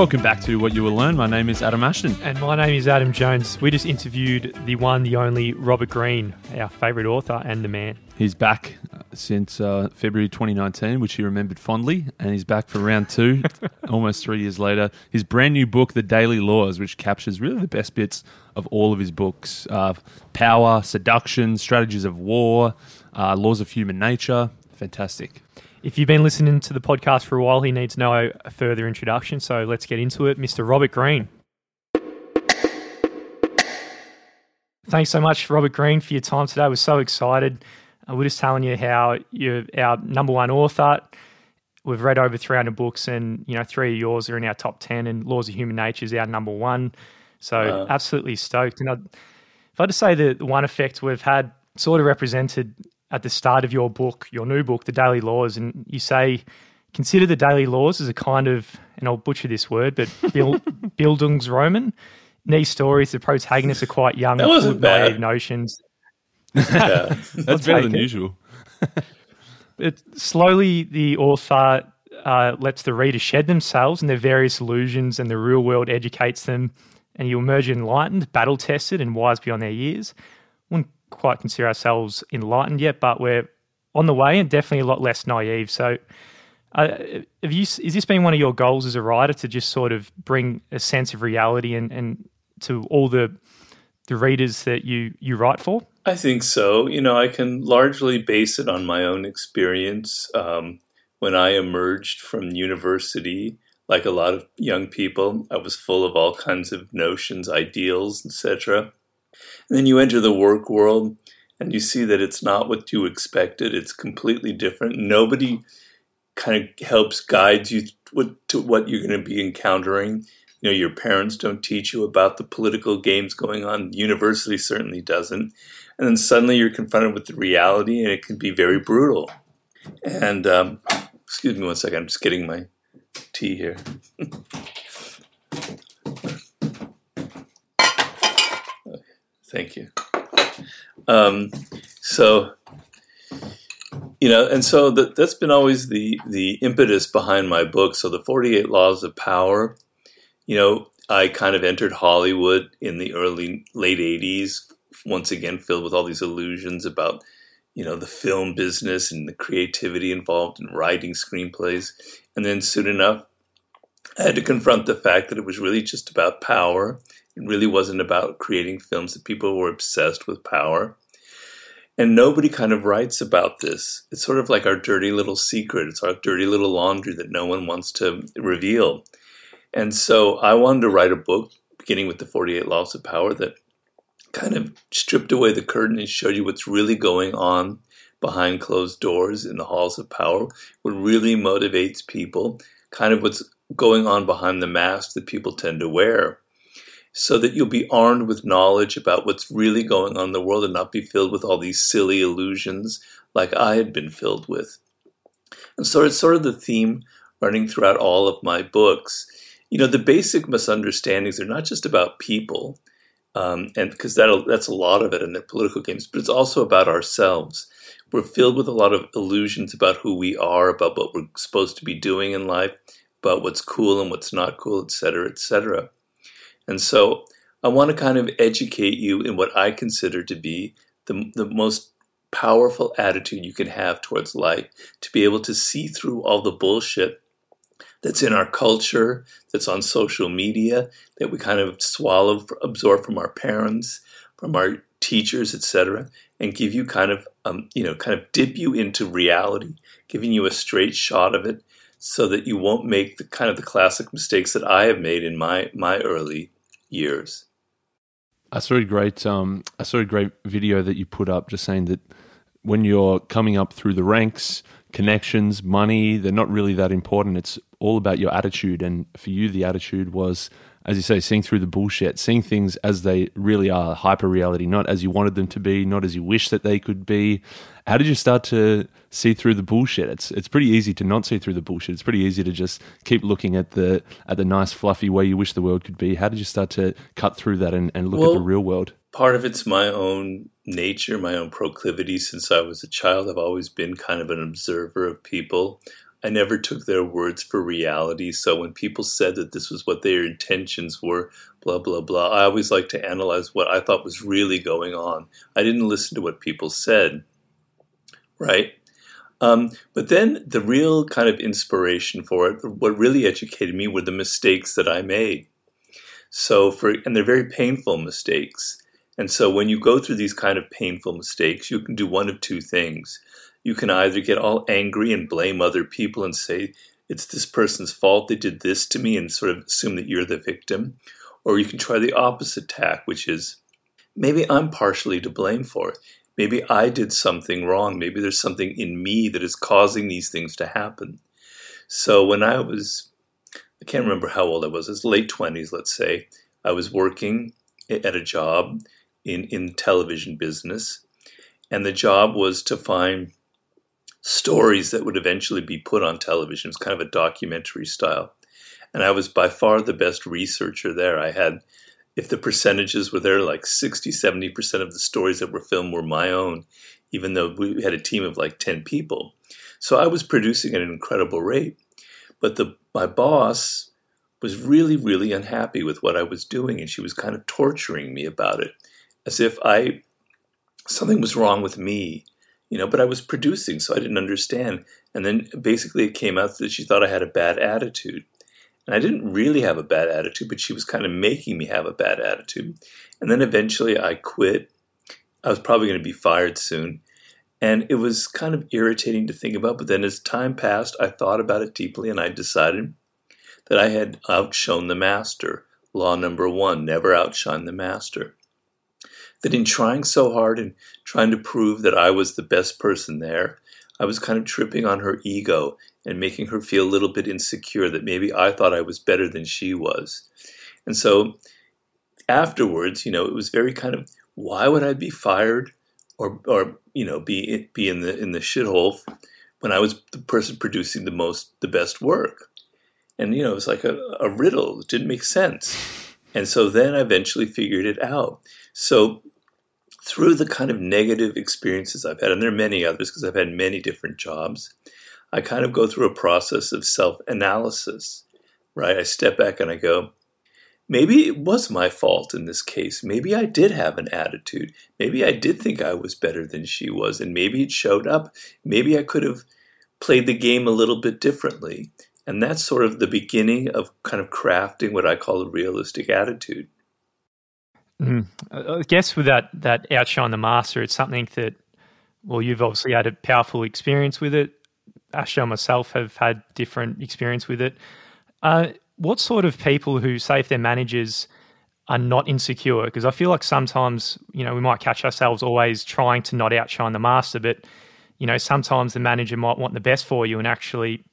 Welcome back to What You Will Learn. My name is Adam Ashton. And my name is Adam Jones. We just interviewed the one, the only Robert Greene, our favourite author and the man. He's back uh, since uh, February 2019, which he remembered fondly, and he's back for round two, almost three years later. His brand new book, The Daily Laws, which captures really the best bits of all of his books uh, power, seduction, strategies of war, uh, laws of human nature. Fantastic. If you've been listening to the podcast for a while, he needs no further introduction. So let's get into it. Mr. Robert Greene. Thanks so much, Robert Greene, for your time today. We're so excited. Uh, we're just telling you how you're our number one author. We've read over 300 books, and you know three of yours are in our top 10, and Laws of Human Nature is our number one. So uh, absolutely stoked. And I'd, if I just say the one effect we've had, sort of represented at the start of your book, your new book, The Daily Laws, and you say, consider the daily laws as a kind of, and I'll butcher this word, but Bildungsroman. In these stories, the protagonists are quite young, that wasn't bad. naive notions. Yeah. That's better than it. usual. it, slowly, the author uh, lets the reader shed themselves and their various illusions, and the real world educates them, and you emerge enlightened, battle tested, and wise beyond their years. Wouldn't quite consider ourselves enlightened yet, but we're on the way and definitely a lot less naive. So, uh, have you? Is this been one of your goals as a writer to just sort of bring a sense of reality and, and to all the the readers that you you write for? I think so. You know, I can largely base it on my own experience. Um, when I emerged from university, like a lot of young people, I was full of all kinds of notions, ideals, etc. And then you enter the work world and you see that it's not what you expected. It's completely different. Nobody kind of helps guide you to what you're going to be encountering. You know, your parents don't teach you about the political games going on. University certainly doesn't. And then suddenly you're confronted with the reality, and it can be very brutal. And um, excuse me one second. I'm just getting my tea here. Thank you. Um, so, you know, and so that, that's been always the the impetus behind my book. So, the Forty Eight Laws of Power. You know, I kind of entered Hollywood in the early late '80s. Once again, filled with all these illusions about you know the film business and the creativity involved in writing screenplays, and then soon enough, I had to confront the fact that it was really just about power it really wasn't about creating films that people were obsessed with power. And nobody kind of writes about this. It's sort of like our dirty little secret. It's our dirty little laundry that no one wants to reveal. And so I wanted to write a book beginning with the 48 Laws of Power that kind of stripped away the curtain and showed you what's really going on behind closed doors in the halls of power, what really motivates people, kind of what's going on behind the mask that people tend to wear so that you'll be armed with knowledge about what's really going on in the world and not be filled with all these silly illusions like I had been filled with. And so it's sort of the theme running throughout all of my books. You know, the basic misunderstandings are not just about people, um, and because that that's a lot of it in the political games, but it's also about ourselves. We're filled with a lot of illusions about who we are, about what we're supposed to be doing in life, about what's cool and what's not cool, et cetera, et cetera. And so I want to kind of educate you in what I consider to be the, the most powerful attitude you can have towards life to be able to see through all the bullshit that's in our culture, that's on social media, that we kind of swallow, absorb from our parents, from our teachers, etc., and give you kind of, um, you know, kind of dip you into reality, giving you a straight shot of it, so that you won't make the kind of the classic mistakes that I have made in my my early years. I saw a great um, I saw a great video that you put up just saying that when you're coming up through the ranks, connections, money, they're not really that important. It's all about your attitude. And for you, the attitude was as you say, seeing through the bullshit, seeing things as they really are, hyper reality, not as you wanted them to be, not as you wish that they could be. How did you start to see through the bullshit? It's it's pretty easy to not see through the bullshit. It's pretty easy to just keep looking at the at the nice, fluffy way you wish the world could be. How did you start to cut through that and, and look well, at the real world? Part of it's my own nature, my own proclivity. Since I was a child, I've always been kind of an observer of people. I never took their words for reality. So when people said that this was what their intentions were, blah, blah, blah, I always like to analyze what I thought was really going on. I didn't listen to what people said, right? Um, but then the real kind of inspiration for it, what really educated me were the mistakes that I made. So for, and they're very painful mistakes. And so when you go through these kind of painful mistakes, you can do one of two things. You can either get all angry and blame other people and say, it's this person's fault, they did this to me, and sort of assume that you're the victim. Or you can try the opposite tack, which is maybe I'm partially to blame for it. Maybe I did something wrong. Maybe there's something in me that is causing these things to happen. So when I was, I can't remember how old I was, it was late 20s, let's say, I was working at a job in, in television business. And the job was to find stories that would eventually be put on television. It was kind of a documentary style. And I was by far the best researcher there. I had, if the percentages were there, like 60, 70% of the stories that were filmed were my own, even though we had a team of like 10 people. So I was producing at an incredible rate. But the, my boss was really, really unhappy with what I was doing, and she was kind of torturing me about it, as if I something was wrong with me you know, but I was producing, so I didn't understand. And then basically it came out that she thought I had a bad attitude. And I didn't really have a bad attitude, but she was kind of making me have a bad attitude. And then eventually I quit. I was probably going to be fired soon. And it was kind of irritating to think about. But then as time passed, I thought about it deeply and I decided that I had outshone the master. Law number one never outshine the master that in trying so hard and trying to prove that I was the best person there, I was kind of tripping on her ego and making her feel a little bit insecure that maybe I thought I was better than she was. And so afterwards, you know, it was very kind of why would I be fired or or you know be be in the in the shithole when I was the person producing the most the best work. And you know, it was like a, a riddle. It didn't make sense. And so then I eventually figured it out. So through the kind of negative experiences I've had, and there are many others because I've had many different jobs, I kind of go through a process of self analysis, right? I step back and I go, maybe it was my fault in this case. Maybe I did have an attitude. Maybe I did think I was better than she was, and maybe it showed up. Maybe I could have played the game a little bit differently. And that's sort of the beginning of kind of crafting what I call a realistic attitude. Mm. I guess with that that outshine the master, it's something that well, you've obviously had a powerful experience with it. Ashley and myself have had different experience with it. Uh, what sort of people who say if they're managers are not insecure? Because I feel like sometimes you know we might catch ourselves always trying to not outshine the master, but you know sometimes the manager might want the best for you and actually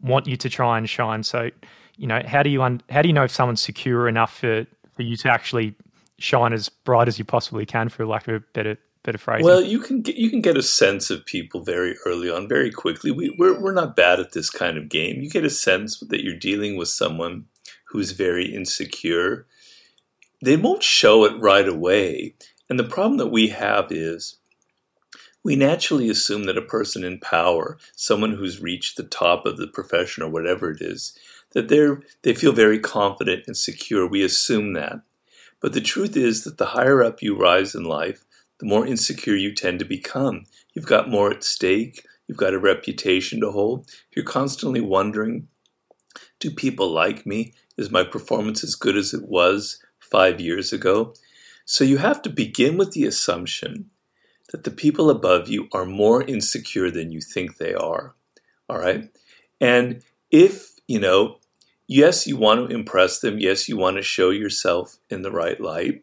want you to try and shine. So you know how do you un- how do you know if someone's secure enough for for you to actually shine as bright as you possibly can, for lack of a better better phrase. Well, you can get you can get a sense of people very early on, very quickly. We, we're we're not bad at this kind of game. You get a sense that you're dealing with someone who's very insecure. They won't show it right away, and the problem that we have is we naturally assume that a person in power, someone who's reached the top of the profession or whatever it is, that they're they feel very confident and secure. We assume that. But the truth is that the higher up you rise in life, the more insecure you tend to become. You've got more at stake, you've got a reputation to hold. You're constantly wondering do people like me? Is my performance as good as it was five years ago? So you have to begin with the assumption that the people above you are more insecure than you think they are. All right? And if, you know, yes, you want to impress them. Yes, you want to show yourself in the right light.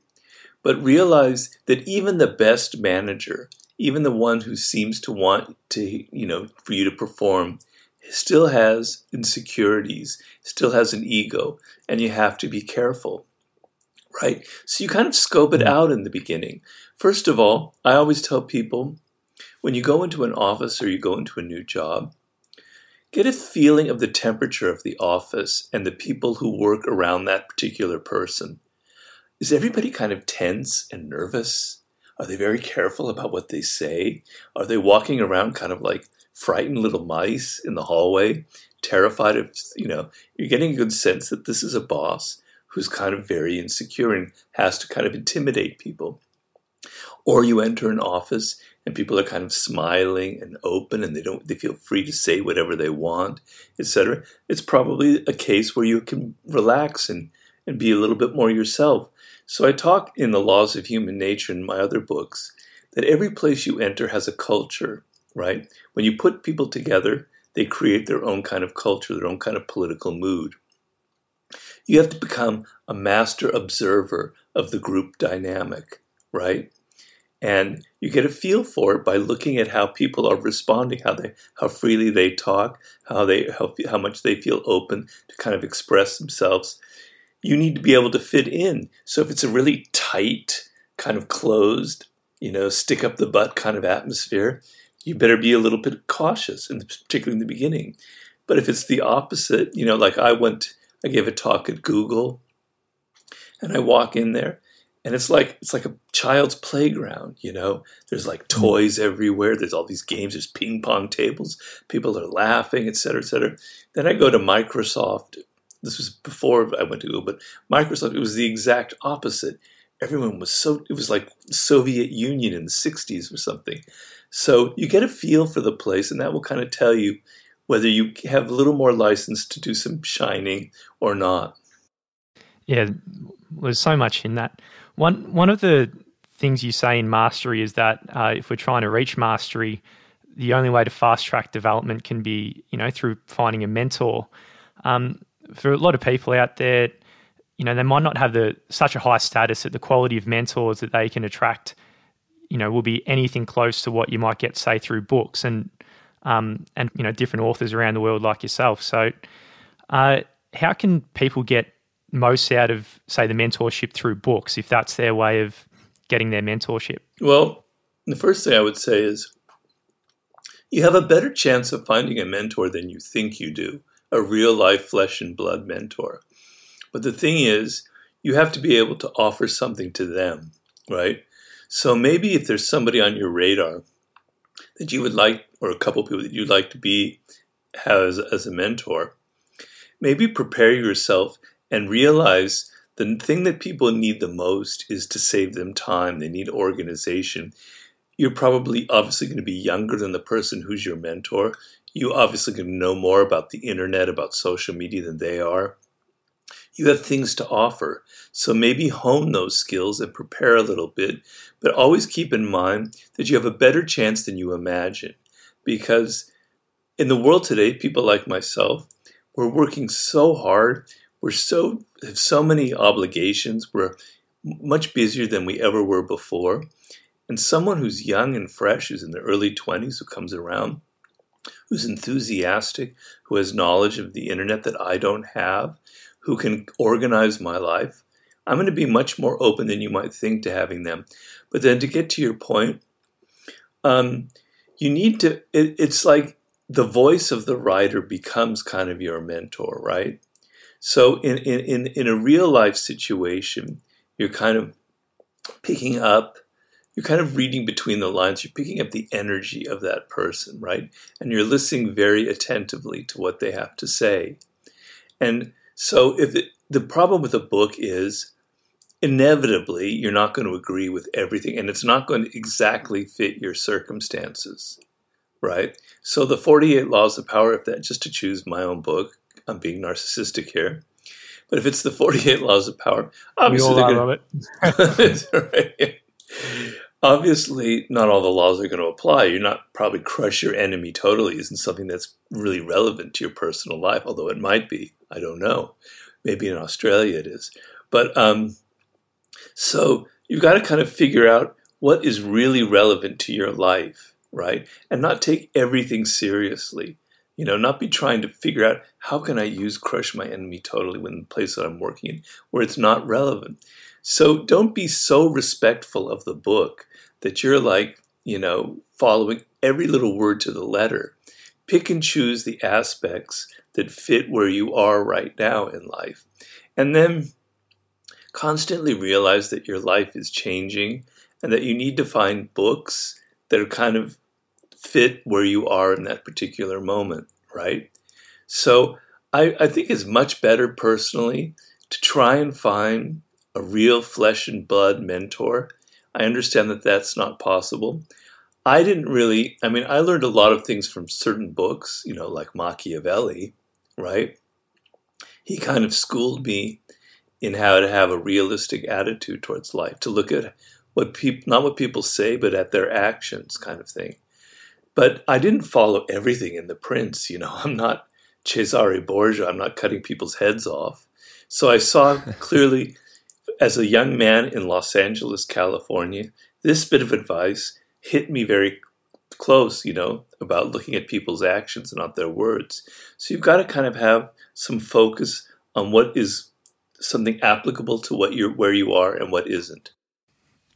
But realize that even the best manager, even the one who seems to want to, you know, for you to perform, still has insecurities, still has an ego, and you have to be careful. Right? So you kind of scope it mm. out in the beginning. First of all, I always tell people when you go into an office or you go into a new job, Get a feeling of the temperature of the office and the people who work around that particular person. Is everybody kind of tense and nervous? Are they very careful about what they say? Are they walking around kind of like frightened little mice in the hallway, terrified of, you know, you're getting a good sense that this is a boss who's kind of very insecure and has to kind of intimidate people. Or you enter an office and people are kind of smiling and open and they don't they feel free to say whatever they want, etc. It's probably a case where you can relax and, and be a little bit more yourself. So I talk in the laws of human nature in my other books that every place you enter has a culture, right? When you put people together, they create their own kind of culture, their own kind of political mood. You have to become a master observer of the group dynamic, right? And you get a feel for it by looking at how people are responding, how they, how freely they talk, how they, how, how much they feel open to kind of express themselves. You need to be able to fit in. So if it's a really tight, kind of closed, you know, stick up the butt kind of atmosphere, you better be a little bit cautious, particularly in the beginning. But if it's the opposite, you know, like I went, I gave a talk at Google, and I walk in there, and it's like it's like a child's playground, you know. There's like hmm. toys everywhere. There's all these games. There's ping pong tables. People are laughing, et cetera, et cetera. Then I go to Microsoft. This was before I went to Google, but Microsoft. It was the exact opposite. Everyone was so. It was like Soviet Union in the '60s or something. So you get a feel for the place, and that will kind of tell you whether you have a little more license to do some shining or not. Yeah, there's so much in that. One one of the things you say in mastery is that uh, if we're trying to reach mastery, the only way to fast track development can be, you know, through finding a mentor. Um, for a lot of people out there, you know, they might not have the such a high status that the quality of mentors that they can attract you know will be anything close to what you might get say through books and um, and you know different authors around the world like yourself. So, uh, how can people get most out of say the mentorship through books if that's their way of getting their mentorship? Well, the first thing I would say is you have a better chance of finding a mentor than you think you do, a real life flesh and blood mentor. But the thing is, you have to be able to offer something to them, right? So maybe if there's somebody on your radar that you would like, or a couple people that you'd like to be as, as a mentor, maybe prepare yourself and realize the thing that people need the most is to save them time. They need organization. You're probably obviously going to be younger than the person who's your mentor. You obviously to know more about the internet, about social media than they are you have things to offer. So maybe hone those skills and prepare a little bit, but always keep in mind that you have a better chance than you imagine. Because in the world today, people like myself, we're working so hard. We're so have so many obligations. We're much busier than we ever were before. And someone who's young and fresh, who's in their early 20s, who comes around, who's enthusiastic, who has knowledge of the internet that I don't have, who can organize my life, I'm going to be much more open than you might think to having them. But then to get to your point, um, you need to, it, it's like the voice of the writer becomes kind of your mentor, right? So in, in, in a real life situation, you're kind of picking up, you're kind of reading between the lines, you're picking up the energy of that person, right? And you're listening very attentively to what they have to say. And so if it, the problem with a book is inevitably you're not going to agree with everything and it's not going to exactly fit your circumstances, right? So the 48 laws of power if that just to choose my own book, I'm being narcissistic here. But if it's the 48 laws of power, obviously all it. right. Obviously, not all the laws are going to apply. You're not probably crush your enemy totally isn't something that's really relevant to your personal life, although it might be. I don't know. Maybe in Australia it is. But um, so you've got to kind of figure out what is really relevant to your life, right? And not take everything seriously. You know, not be trying to figure out how can I use crush my enemy totally when the place that I'm working in where it's not relevant. So don't be so respectful of the book that you're like, you know, following every little word to the letter. Pick and choose the aspects that fit where you are right now in life. And then constantly realize that your life is changing and that you need to find books that are kind of fit where you are in that particular moment, right? So I, I think it's much better personally to try and find a real flesh and blood mentor. I understand that that's not possible. I didn't really, I mean, I learned a lot of things from certain books, you know, like Machiavelli, right? He kind of schooled me in how to have a realistic attitude towards life, to look at what people, not what people say, but at their actions kind of thing. But I didn't follow everything in The Prince, you know, I'm not Cesare Borgia, I'm not cutting people's heads off. So I saw clearly as a young man in Los Angeles, California, this bit of advice hit me very close, you know, about looking at people's actions and not their words. So you've got to kind of have some focus on what is something applicable to what you're where you are and what isn't.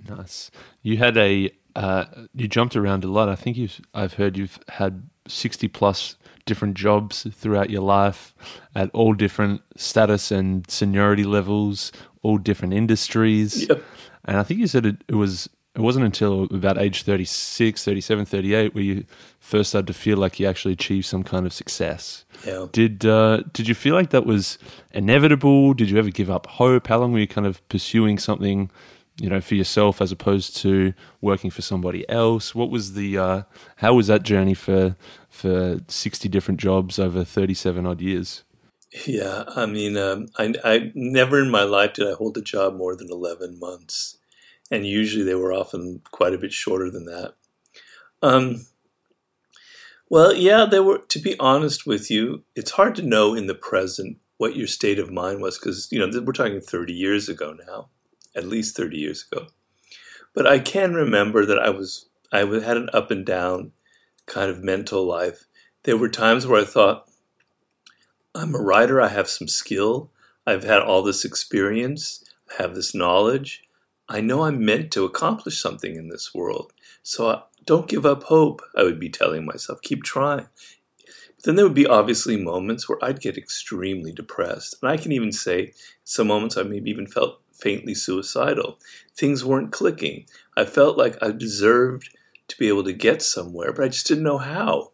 Nice. You had a uh, you jumped around a lot. I think you've I've heard you've had sixty plus different jobs throughout your life at all different status and seniority levels, all different industries. Yep. And I think you said it, it was it wasn't until about age 36, 37, 38 where you first started to feel like you actually achieved some kind of success. Yeah. Did uh, did you feel like that was inevitable? Did you ever give up hope? How long were you kind of pursuing something, you know, for yourself as opposed to working for somebody else? What was the uh, how was that journey for for sixty different jobs over thirty seven odd years? Yeah, I mean, um, I, I never in my life did I hold a job more than eleven months and usually they were often quite a bit shorter than that. Um, well, yeah, they were. To be honest with you, it's hard to know in the present what your state of mind was because you know we're talking 30 years ago now, at least 30 years ago. But I can remember that I was I had an up and down kind of mental life. There were times where I thought, I'm a writer. I have some skill. I've had all this experience. I have this knowledge. I know I'm meant to accomplish something in this world. So I, don't give up hope, I would be telling myself. Keep trying. But then there would be obviously moments where I'd get extremely depressed. And I can even say some moments I maybe even felt faintly suicidal. Things weren't clicking. I felt like I deserved to be able to get somewhere, but I just didn't know how.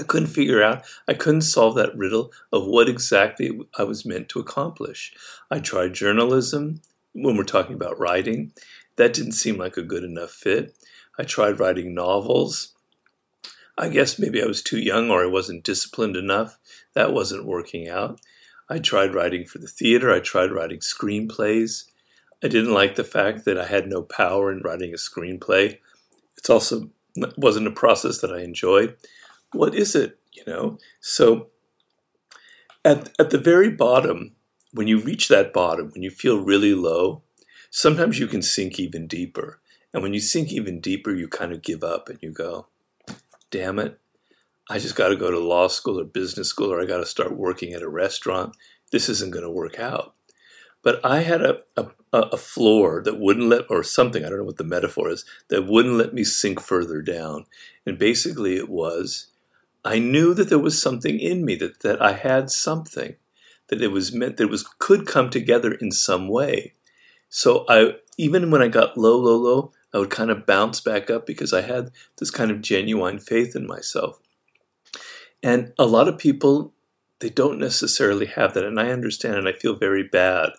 I couldn't figure out, I couldn't solve that riddle of what exactly I was meant to accomplish. I tried journalism, when we're talking about writing. That didn't seem like a good enough fit. I tried writing novels. I guess maybe I was too young or I wasn't disciplined enough. That wasn't working out. I tried writing for the theater. I tried writing screenplays. I didn't like the fact that I had no power in writing a screenplay. It's also wasn't a process that I enjoyed. What is it, you know? So at at the very bottom, when you reach that bottom, when you feel really low, sometimes you can sink even deeper. And when you sink even deeper, you kind of give up and you go, damn it, I just got to go to law school or business school or I got to start working at a restaurant. This isn't going to work out. But I had a, a, a floor that wouldn't let, or something, I don't know what the metaphor is, that wouldn't let me sink further down. And basically it was, I knew that there was something in me, that, that I had something that it was meant that it was could come together in some way. So I even when I got low, low, low, I would kind of bounce back up because I had this kind of genuine faith in myself. And a lot of people they don't necessarily have that, and I understand, and I feel very bad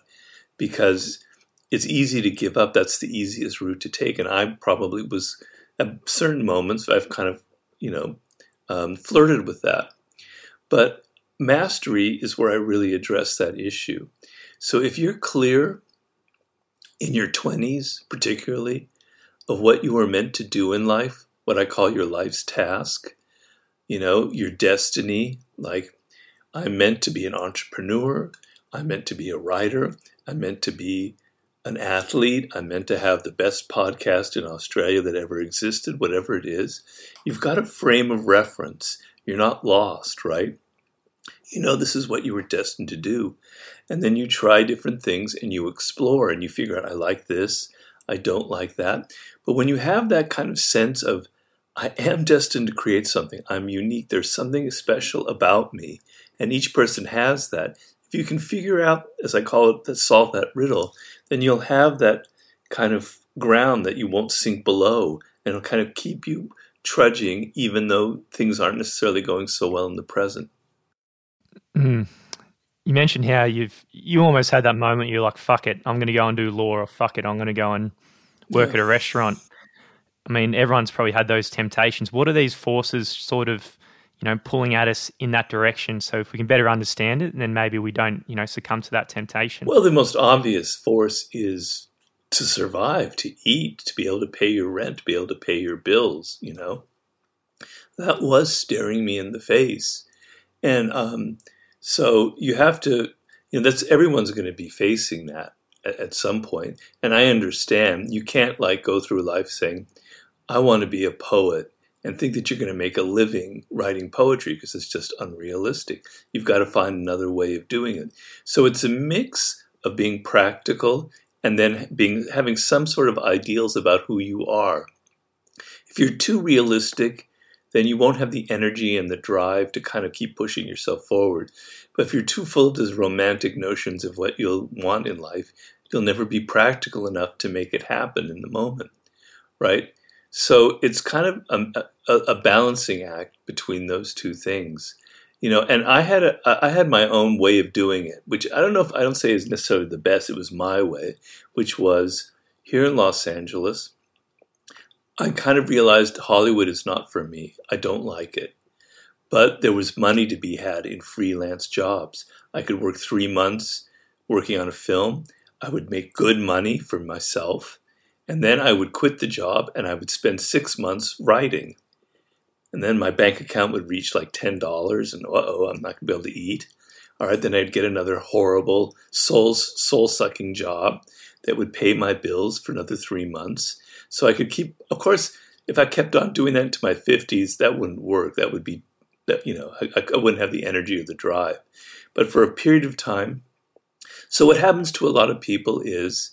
because it's easy to give up. That's the easiest route to take, and I probably was at certain moments I've kind of you know um, flirted with that. But mastery is where I really address that issue. So if you're clear in your 20s, particularly, of what you are meant to do in life, what I call your life's task, you know, your destiny, like I'm meant to be an entrepreneur, I'm meant to be a writer, I'm meant to be an athlete, I'm meant to have the best podcast in Australia that ever existed, whatever it is. You've got a frame of reference. You're not lost, right? you know this is what you were destined to do. And then you try different things and you explore and you figure out, I like this, I don't like that. But when you have that kind of sense of, I am destined to create something, I'm unique, there's something special about me, and each person has that. If you can figure out, as I call it, to solve that riddle, then you'll have that kind of ground that you won't sink below, and it'll kind of keep you trudging, even though things aren't necessarily going so well in the present. Mm. You mentioned how you've you almost had that moment. You're like, "Fuck it, I'm going to go and do law," or "Fuck it, I'm going to go and work yeah. at a restaurant." I mean, everyone's probably had those temptations. What are these forces sort of, you know, pulling at us in that direction? So if we can better understand it, then maybe we don't, you know, succumb to that temptation. Well, the most obvious force is to survive, to eat, to be able to pay your rent, to be able to pay your bills, you know. That was staring me in the face. And um, so you have to, you know, that's everyone's going to be facing that at, at some point. And I understand you can't like go through life saying, I want to be a poet and think that you're going to make a living writing poetry because it's just unrealistic. You've got to find another way of doing it. So it's a mix of being practical and then being having some sort of ideals about who you are. If you're too realistic, then you won't have the energy and the drive to kind of keep pushing yourself forward. But if you're too full of those romantic notions of what you'll want in life, you'll never be practical enough to make it happen in the moment, right? So it's kind of um, a, a, a, balancing act between those two things, you know. And I had a I had my own way of doing it, which I don't know if I don't say is necessarily the best. It was my way, which was here in Los Angeles. I kind of realized Hollywood is not for me. I don't like it. But there was money to be had in freelance jobs. I could work three months working on a film. I would make good money for myself and then I would quit the job and I would spend six months writing. And then my bank account would reach like $10 and oh, I'm not going to be able to eat. All right, then I'd get another horrible soul soul sucking job that would pay my bills for another three months. So I could keep, of course, if I kept on doing that into my 50s, that wouldn't work. That would be, you know, I, I wouldn't have the energy or the drive. But for a period of time, so what happens to a lot of people is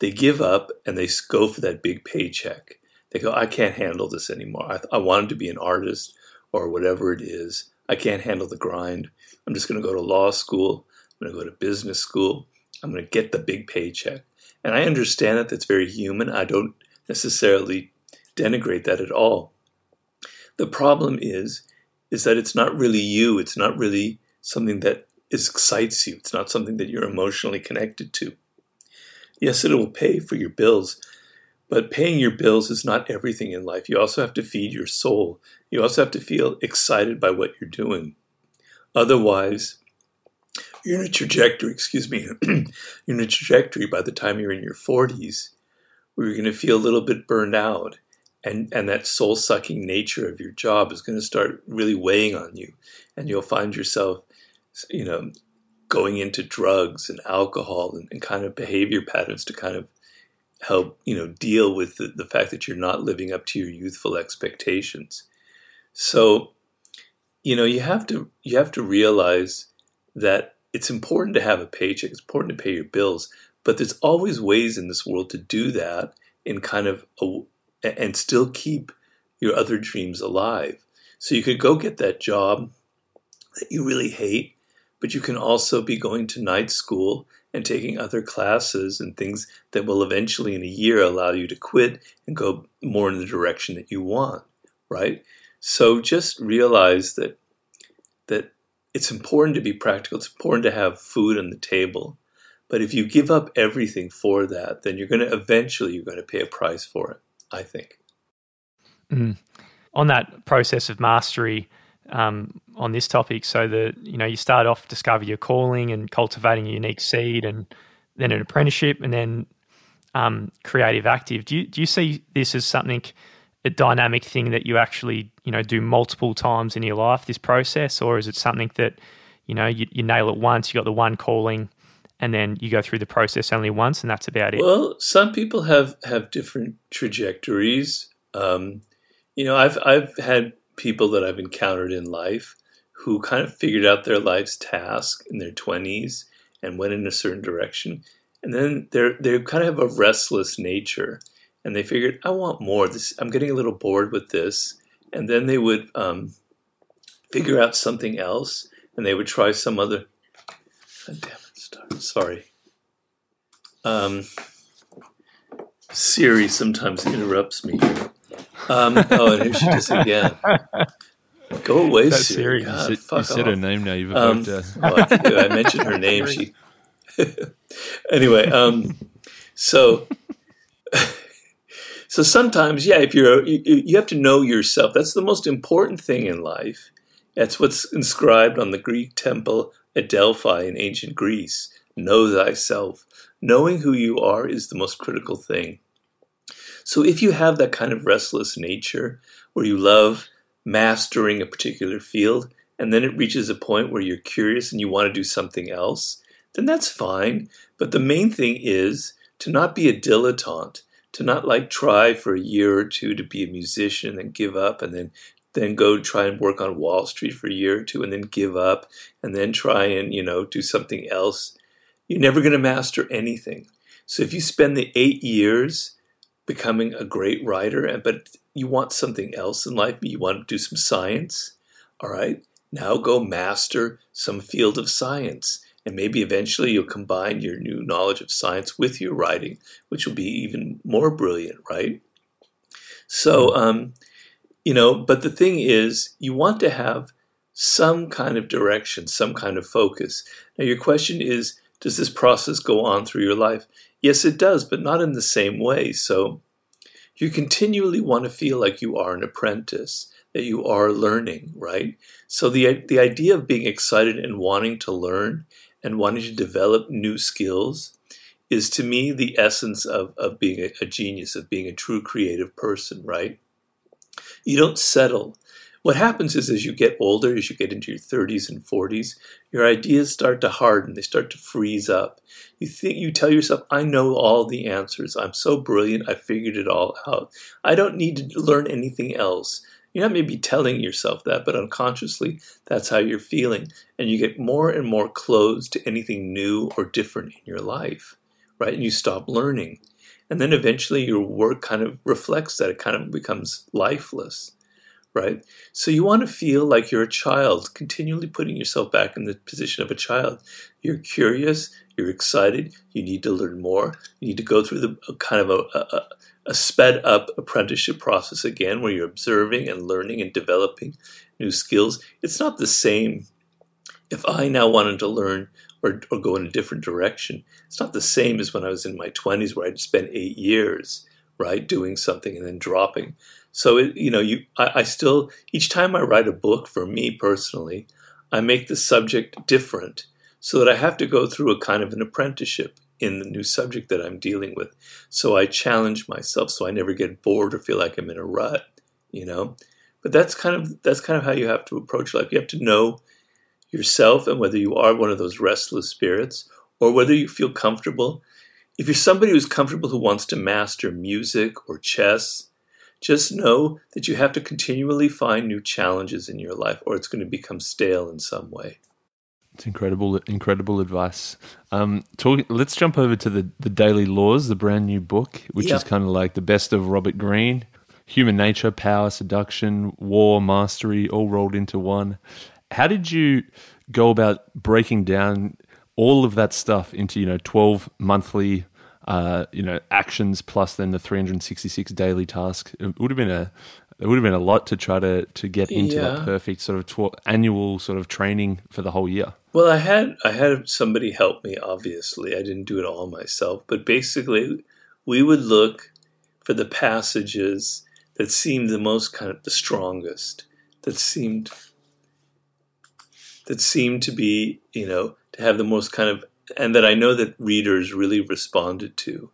they give up and they go for that big paycheck. They go, I can't handle this anymore. I, I wanted to be an artist or whatever it is. I can't handle the grind. I'm just going to go to law school. I'm going to go to business school. I'm going to get the big paycheck. And I understand that that's very human. I don't necessarily denigrate that at all. The problem is, is that it's not really you. It's not really something that excites you. It's not something that you're emotionally connected to. Yes, it will pay for your bills, but paying your bills is not everything in life. You also have to feed your soul. You also have to feel excited by what you're doing. Otherwise, you're in a trajectory, excuse me, you're in a trajectory by the time you're in your 40s where you're going to feel a little bit burned out. And, and that soul sucking nature of your job is going to start really weighing on you. And you'll find yourself, you know, going into drugs and alcohol and, and, kind of behavior patterns to kind of help you know deal with the, the fact that you're not living up to your youthful expectations. So you know you have to you have to realize that it's important to have a paycheck it's important to pay your bills but there's always ways in this world to do that in kind of a, and still keep your other dreams alive. So you could go get that job that you really hate but you can also be going to night school and taking other classes and things that will eventually in a year allow you to quit and go more in the direction that you want, right? So just realize that that it's important to be practical. It's important to have food on the table. But if you give up everything for that, then you're going to eventually you're going to pay a price for it, I think. Mm. On that process of mastery, um, on this topic. So that you know you start off discover your calling and cultivating a unique seed, and then an apprenticeship, and then um, creative active. Do you do you see this as something a dynamic thing that you actually you know do multiple times in your life? This process, or is it something that you know you, you nail it once, you got the one calling, and then you go through the process only once, and that's about it. Well, some people have have different trajectories. Um, you know, I've I've had people that I've encountered in life who kind of figured out their life's task in their 20s and went in a certain direction. And then they're they kind of have a restless nature, and they figured, I want more. This I'm getting a little bored with this, and then they would um, figure out something else, and they would try some other. Oh, damn it! Sorry. Um, Siri sometimes interrupts me. Um, oh, and here she is again. Go away, That's Siri. God, you said, you said her name now. You've Um, well, I, I mentioned her name. She anyway. Um, so, so sometimes, yeah, if you're you, you have to know yourself. That's the most important thing in life. That's what's inscribed on the Greek temple at Delphi in ancient Greece. Know thyself. Knowing who you are is the most critical thing. So, if you have that kind of restless nature where you love mastering a particular field, and then it reaches a point where you're curious and you want to do something else, then that's fine. But the main thing is to not be a dilettante, to not like try for a year or two to be a musician and then give up and then then go try and work on Wall Street for a year or two and then give up and then try and, you know, do something else. You're never going to master anything. So if you spend the 8 years becoming a great writer but you want something else in life, you want to do some science, all right? Now go master some field of science and maybe eventually you'll combine your new knowledge of science with your writing, which will be even more brilliant, right? So, um, you know, but the thing is, you want to have some kind of direction, some kind of focus. Now, your question is, does this process go on through your life? Yes, it does, but not in the same way. So, you continually want to feel like you are an apprentice, that you are learning, right? So, the, the idea of being excited and wanting to learn and wanting to develop new skills is to me the essence of, of being a, a genius, of being a true creative person, right? You don't settle. What happens is as you get older, as you get into your 30s and 40s, your ideas start to harden, they start to freeze up. You think you tell yourself, I know all the answers. I'm so brilliant, I figured it all out. I don't need to learn anything else. You're not maybe telling yourself that, but unconsciously, that's how you're feeling. And you get more and more closed to anything new or different in your life, right? And you stop learning. And then eventually your work kind of reflects that. It kind of becomes lifeless, right? So you want to feel like you're a child, continually putting yourself back in the position of a child. You're curious, you're excited, you need to learn more, you need to go through the uh, kind of a, a, a sped up apprenticeship process again where you're observing and learning and developing new skills. It's not the same if I now wanted to learn or, or go in a different direction. It's not the same as when I was in my 20s where I'd spent eight years, right, doing something and then dropping. So, it, you know, you, I, I still, each time I write a book, for me personally, I make the subject different so that I have to go through a kind of an apprenticeship in the new subject that I'm dealing with. So I challenge myself so I never get bored or feel like I'm in a rut, you know? But that's kind of that's kind of how you have to approach life. You have to know yourself and whether you are one of those restless spirits or whether you feel comfortable. If you're somebody who's comfortable who wants to master music or chess, just know that you have to continually find new challenges in your life or it's going to become stale in some way. It's incredible, incredible advice. Um, talk, let's jump over to the, the Daily Laws, the brand new book, which Yep. is kind of like the best of Robert Greene. Human nature, power, seduction, war, mastery, all rolled into one. How did you go about breaking down all of that stuff into you know twelve monthly uh, you know actions plus then the three hundred sixty six daily tasks? It would have been a it would have been a lot to try to to get into Yeah. that perfect sort of tw- annual sort of training for the whole year. Well, I had I had somebody help me. Obviously, I didn't do it all myself, but basically, we would look for the passages that seemed the most kind of the strongest, that seemed that seemed to be you know to have the most kind of and that I know that readers really responded to,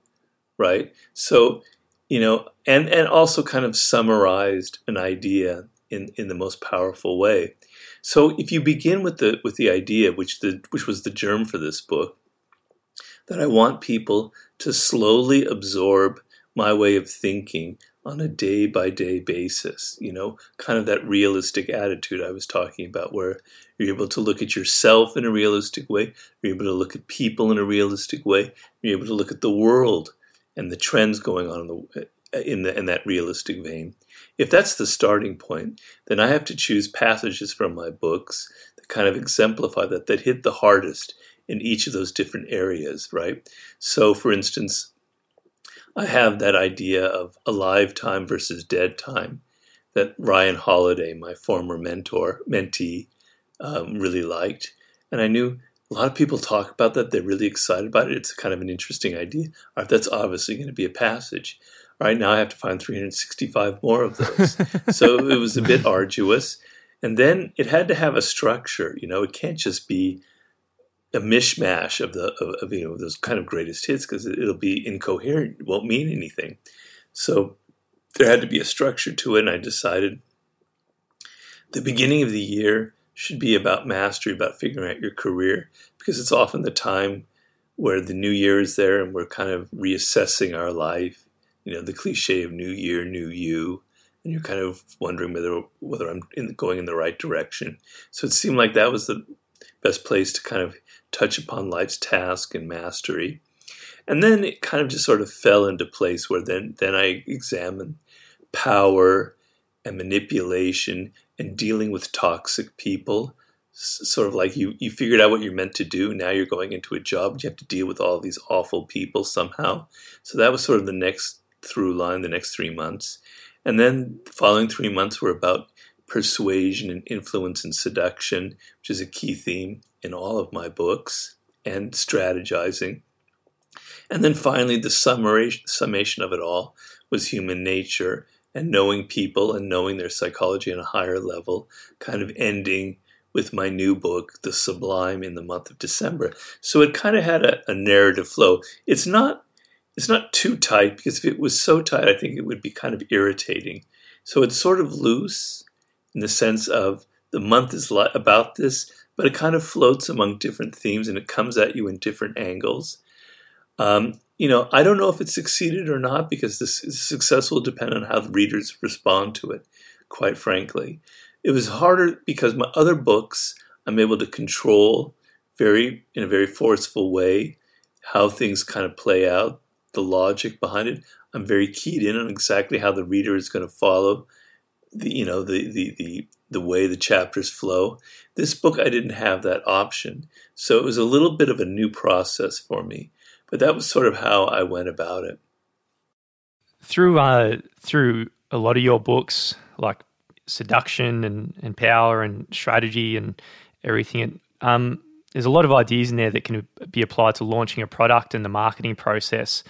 right? So, you know, and and also kind of summarized an idea in in the most powerful way. So if you begin with the with the idea, which the which was the germ for this book, that I want people to slowly absorb my way of thinking on a day by day basis, you know, kind of that realistic attitude I was talking about, where you're able to look at yourself in a realistic way, you're able to look at people in a realistic way, you're able to look at the world and the trends going on in the eh, in, the, in that realistic vein. If that's the starting point, then I have to choose passages from my books that kind of exemplify that, that hit the hardest in each of those different areas, right? So, for instance, I have that idea of alive time versus dead time that Ryan Holiday, my former mentor, mentee, um, really liked. And I knew a lot of people talk about that. They're really excited about it. It's kind of an interesting idea. All right, that's obviously going to be a passage. All right, now I have to find 365 more of those. so it was a bit arduous. And then it had to have a structure. You know, it can't just be a mishmash of the of, of you know those kind of greatest hits because it'll be incoherent. It won't mean anything. So there had to be a structure to it, and I decided the beginning of the year should be about mastery, about figuring out your career, because it's often the time where the new year is there and we're kind of reassessing our life. You know, the cliche of new year, new you, and you're kind of wondering whether whether I'm in, going in the right direction. So it seemed like that was the best place to kind of touch upon life's task and mastery. And then it kind of just sort of fell into place where then then I examined power and manipulation and dealing with toxic people. Sort of like you, you figured out what you're meant to do. Now you're going into a job. You have to deal with all these awful people somehow. So that was sort of the next through line, the next three months. And then the following three months were about persuasion and influence and seduction, which is a key theme in all of my books, and strategizing. And then finally, the summation of it all was human nature and knowing people and knowing their psychology on a higher level, kind of ending with my new book, The Sublime, in the month of December. So it kind of had a, a narrative flow. It's not it's not too tight because if it was so tight, I think it would be kind of irritating. So it's sort of loose in the sense of the month is about this, but it kind of floats among different themes and it comes at you in different angles. Um, you know, I don't know if it succeeded or not because this success will depend on how the readers respond to it, quite frankly. It was harder because my other books, I'm able to control very, in a very forceful way, how things kind of play out, the logic behind it. I'm very keyed in on exactly how the reader is going to follow the, you know, the, the, the, the way the chapters flow. This book, I didn't have that option. So it was a little bit of a new process for me. But that was sort of how I went about it. Through uh, through a lot of your books, like seduction and, and power and strategy and everything, um, there's a lot of ideas in there that can be applied to launching a product and the marketing process.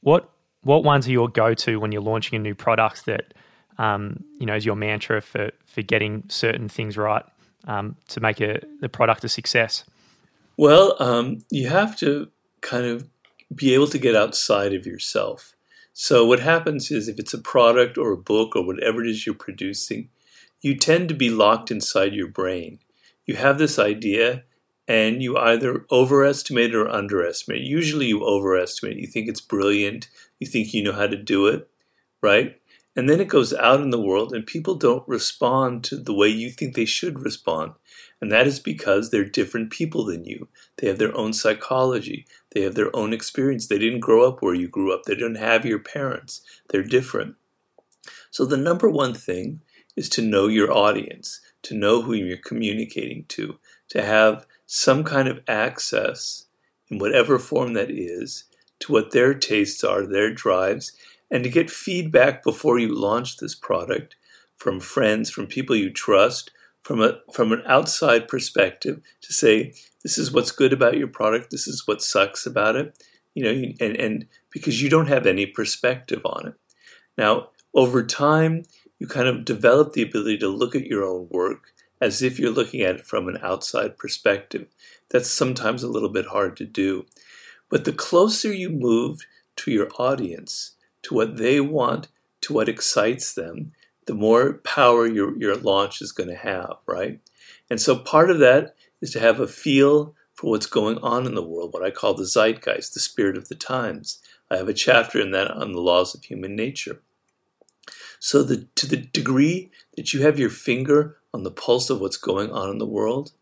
What what ones are your go to when you're launching a new product that um, you know is your mantra for for getting certain things right um, to make a, the product a success? Well, um, you have to kind of be able to get outside of yourself. So, what happens is if it's a product or a book or whatever it is you're producing, you tend to be locked inside your brain. You have this idea and you either overestimate or underestimate. Usually, you overestimate. You think it's brilliant, you think you know how to do it, right? And then it goes out in the world, and people don't respond to the way you think they should respond. And that is because they're different people than you. They have their own psychology, they have their own experience. They didn't grow up where you grew up, they didn't have your parents. They're different. So, the number one thing is to know your audience, to know who you're communicating to, to have some kind of access in whatever form that is to what their tastes are, their drives, and to get feedback before you launch this product from friends, from people you trust, from a from an outside perspective to say this is what's good about your product, this is what sucks about it, you know, and and because you don't have any perspective on it. Now, over time, you kind of develop the ability to look at your own work as if you're looking at it from an outside perspective. That's sometimes a little bit hard to do. But the closer you move to your audience, to what they want, to what excites them, the more power your, your launch is going to have, right? And so part of that is to have a feel for what's going on in the world, what I call the zeitgeist, the spirit of the times. I have a chapter in that on the laws of human nature. So the, to the degree that you have your finger on the pulse of what's going on in the world,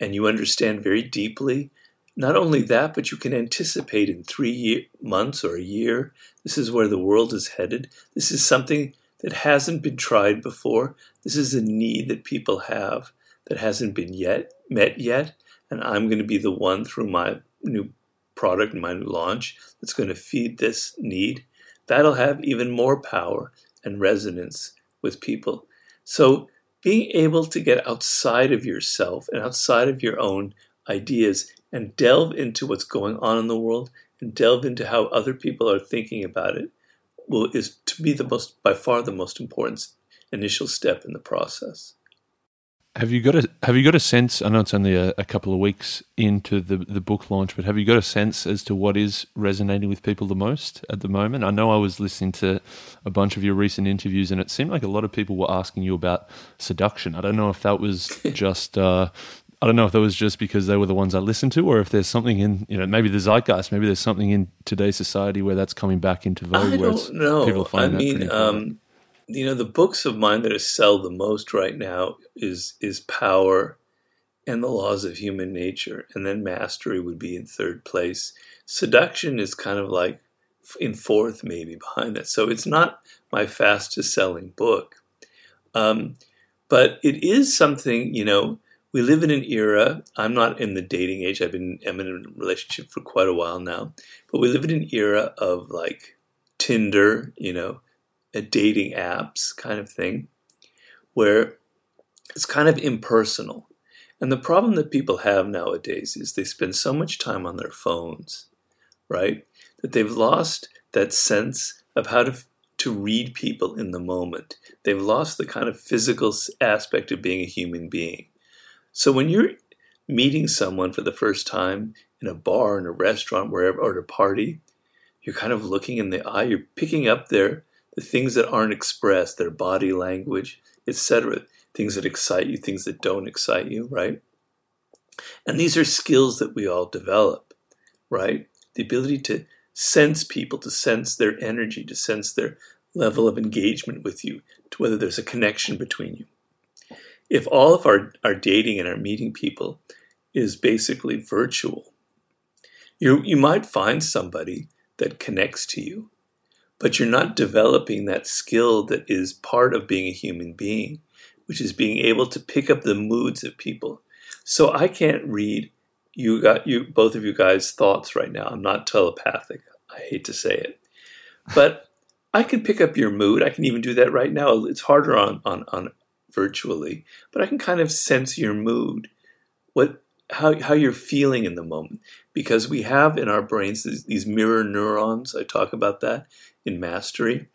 and you understand very deeply not only that, but you can anticipate in three year, months or a year, this is where the world is headed. This is something that hasn't been tried before. This is a need that people have that hasn't been yet met yet. And I'm going to be the one through my new product, my new launch, that's going to feed this need. that'll have even more power and resonance with people. So being able to get outside of yourself and outside of your own ideas and delve into what's going on in the world and delve into how other people are thinking about it will is to me the most by far the most important initial step in the process. Have you got a Have you got a sense? I know it's only a, a, couple of weeks into the the book launch, but have you got a sense as to what is resonating with people the most at the moment? I know I was listening to a bunch of your recent interviews, and it seemed like a lot of people were asking you about seduction. I don't know if that was just. Uh, I don't know if that was just because they were the ones I listened to, or if there's something in, you know, maybe the zeitgeist, maybe there's something in today's society where that's coming back into vogue. I don't know. I mean, um, you know the books of mine that sell the most right now is is power and the laws of human nature and then mastery would be in third place seduction is kind of like in fourth maybe behind that so it's not my fastest selling book um, but it is something you know we live in an era i'm not in the dating age i've been i'm in a relationship for quite a while now but we live in an era of like tinder you know dating apps kind of thing, where it's kind of impersonal. And the problem that people have nowadays is they spend so much time on their phones, right? That they've lost that sense of how to to read people in the moment. They've lost the kind of physical aspect of being a human being. So when you're meeting someone for the first time in a bar, in a restaurant, wherever, or at a party, you're kind of looking in the eye, you're picking up their the things that aren't expressed, their body language, etc. Things that excite you, things that don't excite you, right? And these are skills that we all develop, right? The ability to sense people, to sense their energy, to sense their level of engagement with you, to whether there's a connection between you. If all of our, our dating and our meeting people is basically virtual, you, you might find somebody that connects to you but you're not developing that skill that is part of being a human being, which is being able to pick up the moods of people. So I can't read you got you both of you guys' thoughts right now. I'm not telepathic. I hate to say it. But I can pick up your mood. I can even do that right now. It's harder on on, on virtually, but I can kind of sense your mood. What how how you're feeling in the moment because we have in our brains these, these mirror neurons. I talk about that in mastery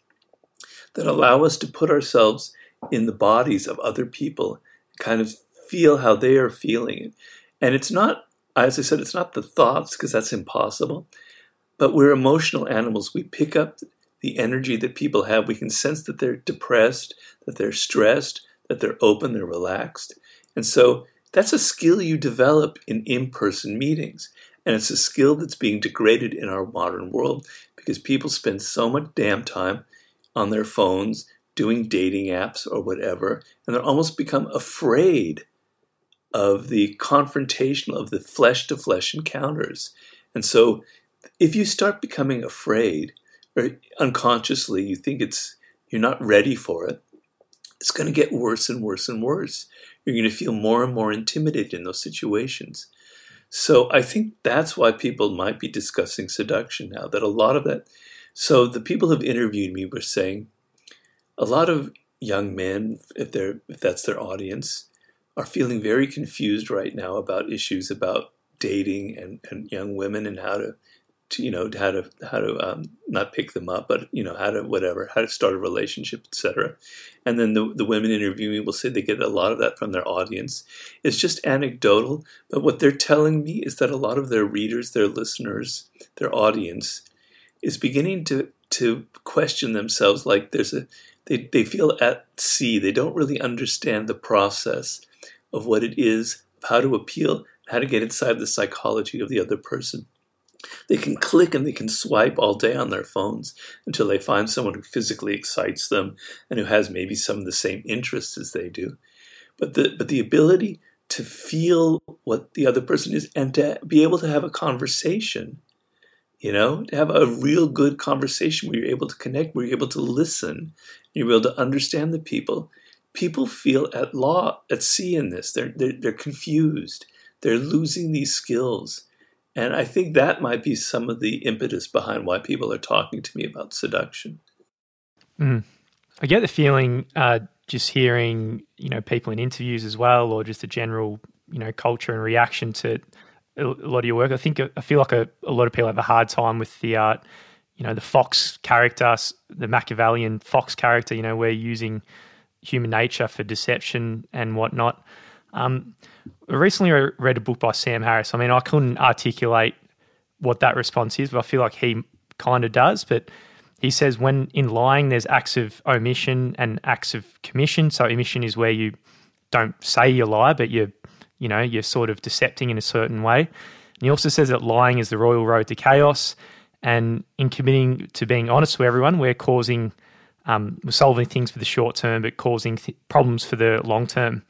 that allow us to put ourselves in the bodies of other people, kind of feel how they are feeling. And it's not, as I said, it's not the thoughts, because that's impossible, but we're emotional animals. We pick up the energy that people have. We can sense that they're depressed, that they're stressed, that they're open, they're relaxed. And so that's a skill you develop in in person meetings. And it's a skill that's being degraded in our modern world because people spend so much damn time on their phones doing dating apps or whatever, and they're almost become afraid of the confrontation of the flesh to flesh encounters. And so if you start becoming afraid, or unconsciously you think it's you're not ready for it, it's going to get worse and worse and worse. You're going to feel more and more intimidated in those situations. So I think that's why people might be discussing seduction now, that a lot of that. So the people who've interviewed me were saying a lot of young men, if they're if that's their audience, are feeling very confused right now about issues about dating and, and young women and how to to you know how to how to um, not pick them up, but you know how to whatever how to start a relationship, etc. And then the the women interviewing will say they get a lot of that from their audience. It's just anecdotal, but what they're telling me is that a lot of their readers, their listeners, their audience is beginning to to question themselves. Like there's a they they feel at sea. They don't really understand the process of what it is, how to appeal, how to get inside the psychology of the other person. They can click and they can swipe all day on their phones until they find someone who physically excites them and who has maybe some of the same interests as they do. But the but the ability to feel what the other person is and to be able to have a conversation, you know, to have a real good conversation where you're able to connect, where you're able to listen, you're able to understand the people. People feel at law at sea in this. They're they're, they're confused. They're losing these skills And I think that might be some of the impetus behind why people are talking to me about seduction. Mm. I get the feeling, uh, just hearing you know people in interviews as well, or just the general you know culture and reaction to a lot of your work. I think I feel like a, a lot of people have a hard time with the art. Uh, you know, the Fox character, the Machiavellian Fox character. You know, we're using human nature for deception and whatnot. Um, recently, I read a book by Sam Harris. I mean, I couldn't articulate what that response is, but I feel like he kind of does. But he says when in lying, there's acts of omission and acts of commission. So omission is where you don't say you lie, but you're, you know, you're sort of decepting in a certain way. And he also says that lying is the royal road to chaos. And in committing to being honest with everyone, we're causing, um, we're solving things for the short term, but causing th- problems for the long term.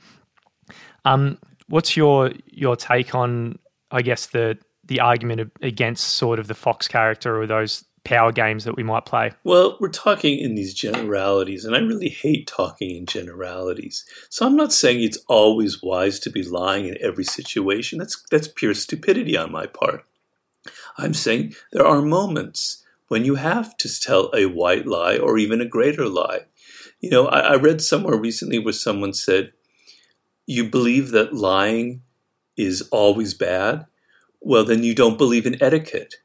Um, what's your your take on, I guess, the the argument against sort of the Fox character or those power games that we might play? Well, we're talking in these generalities, and I really hate talking in generalities. So I'm not saying it's always wise to be lying in every situation. That's that's pure stupidity on my part. I'm saying there are moments when you have to tell a white lie or even a greater lie. You know, I, I read somewhere recently where someone said, "You believe that lying is always bad." Well, then you don't believe in etiquette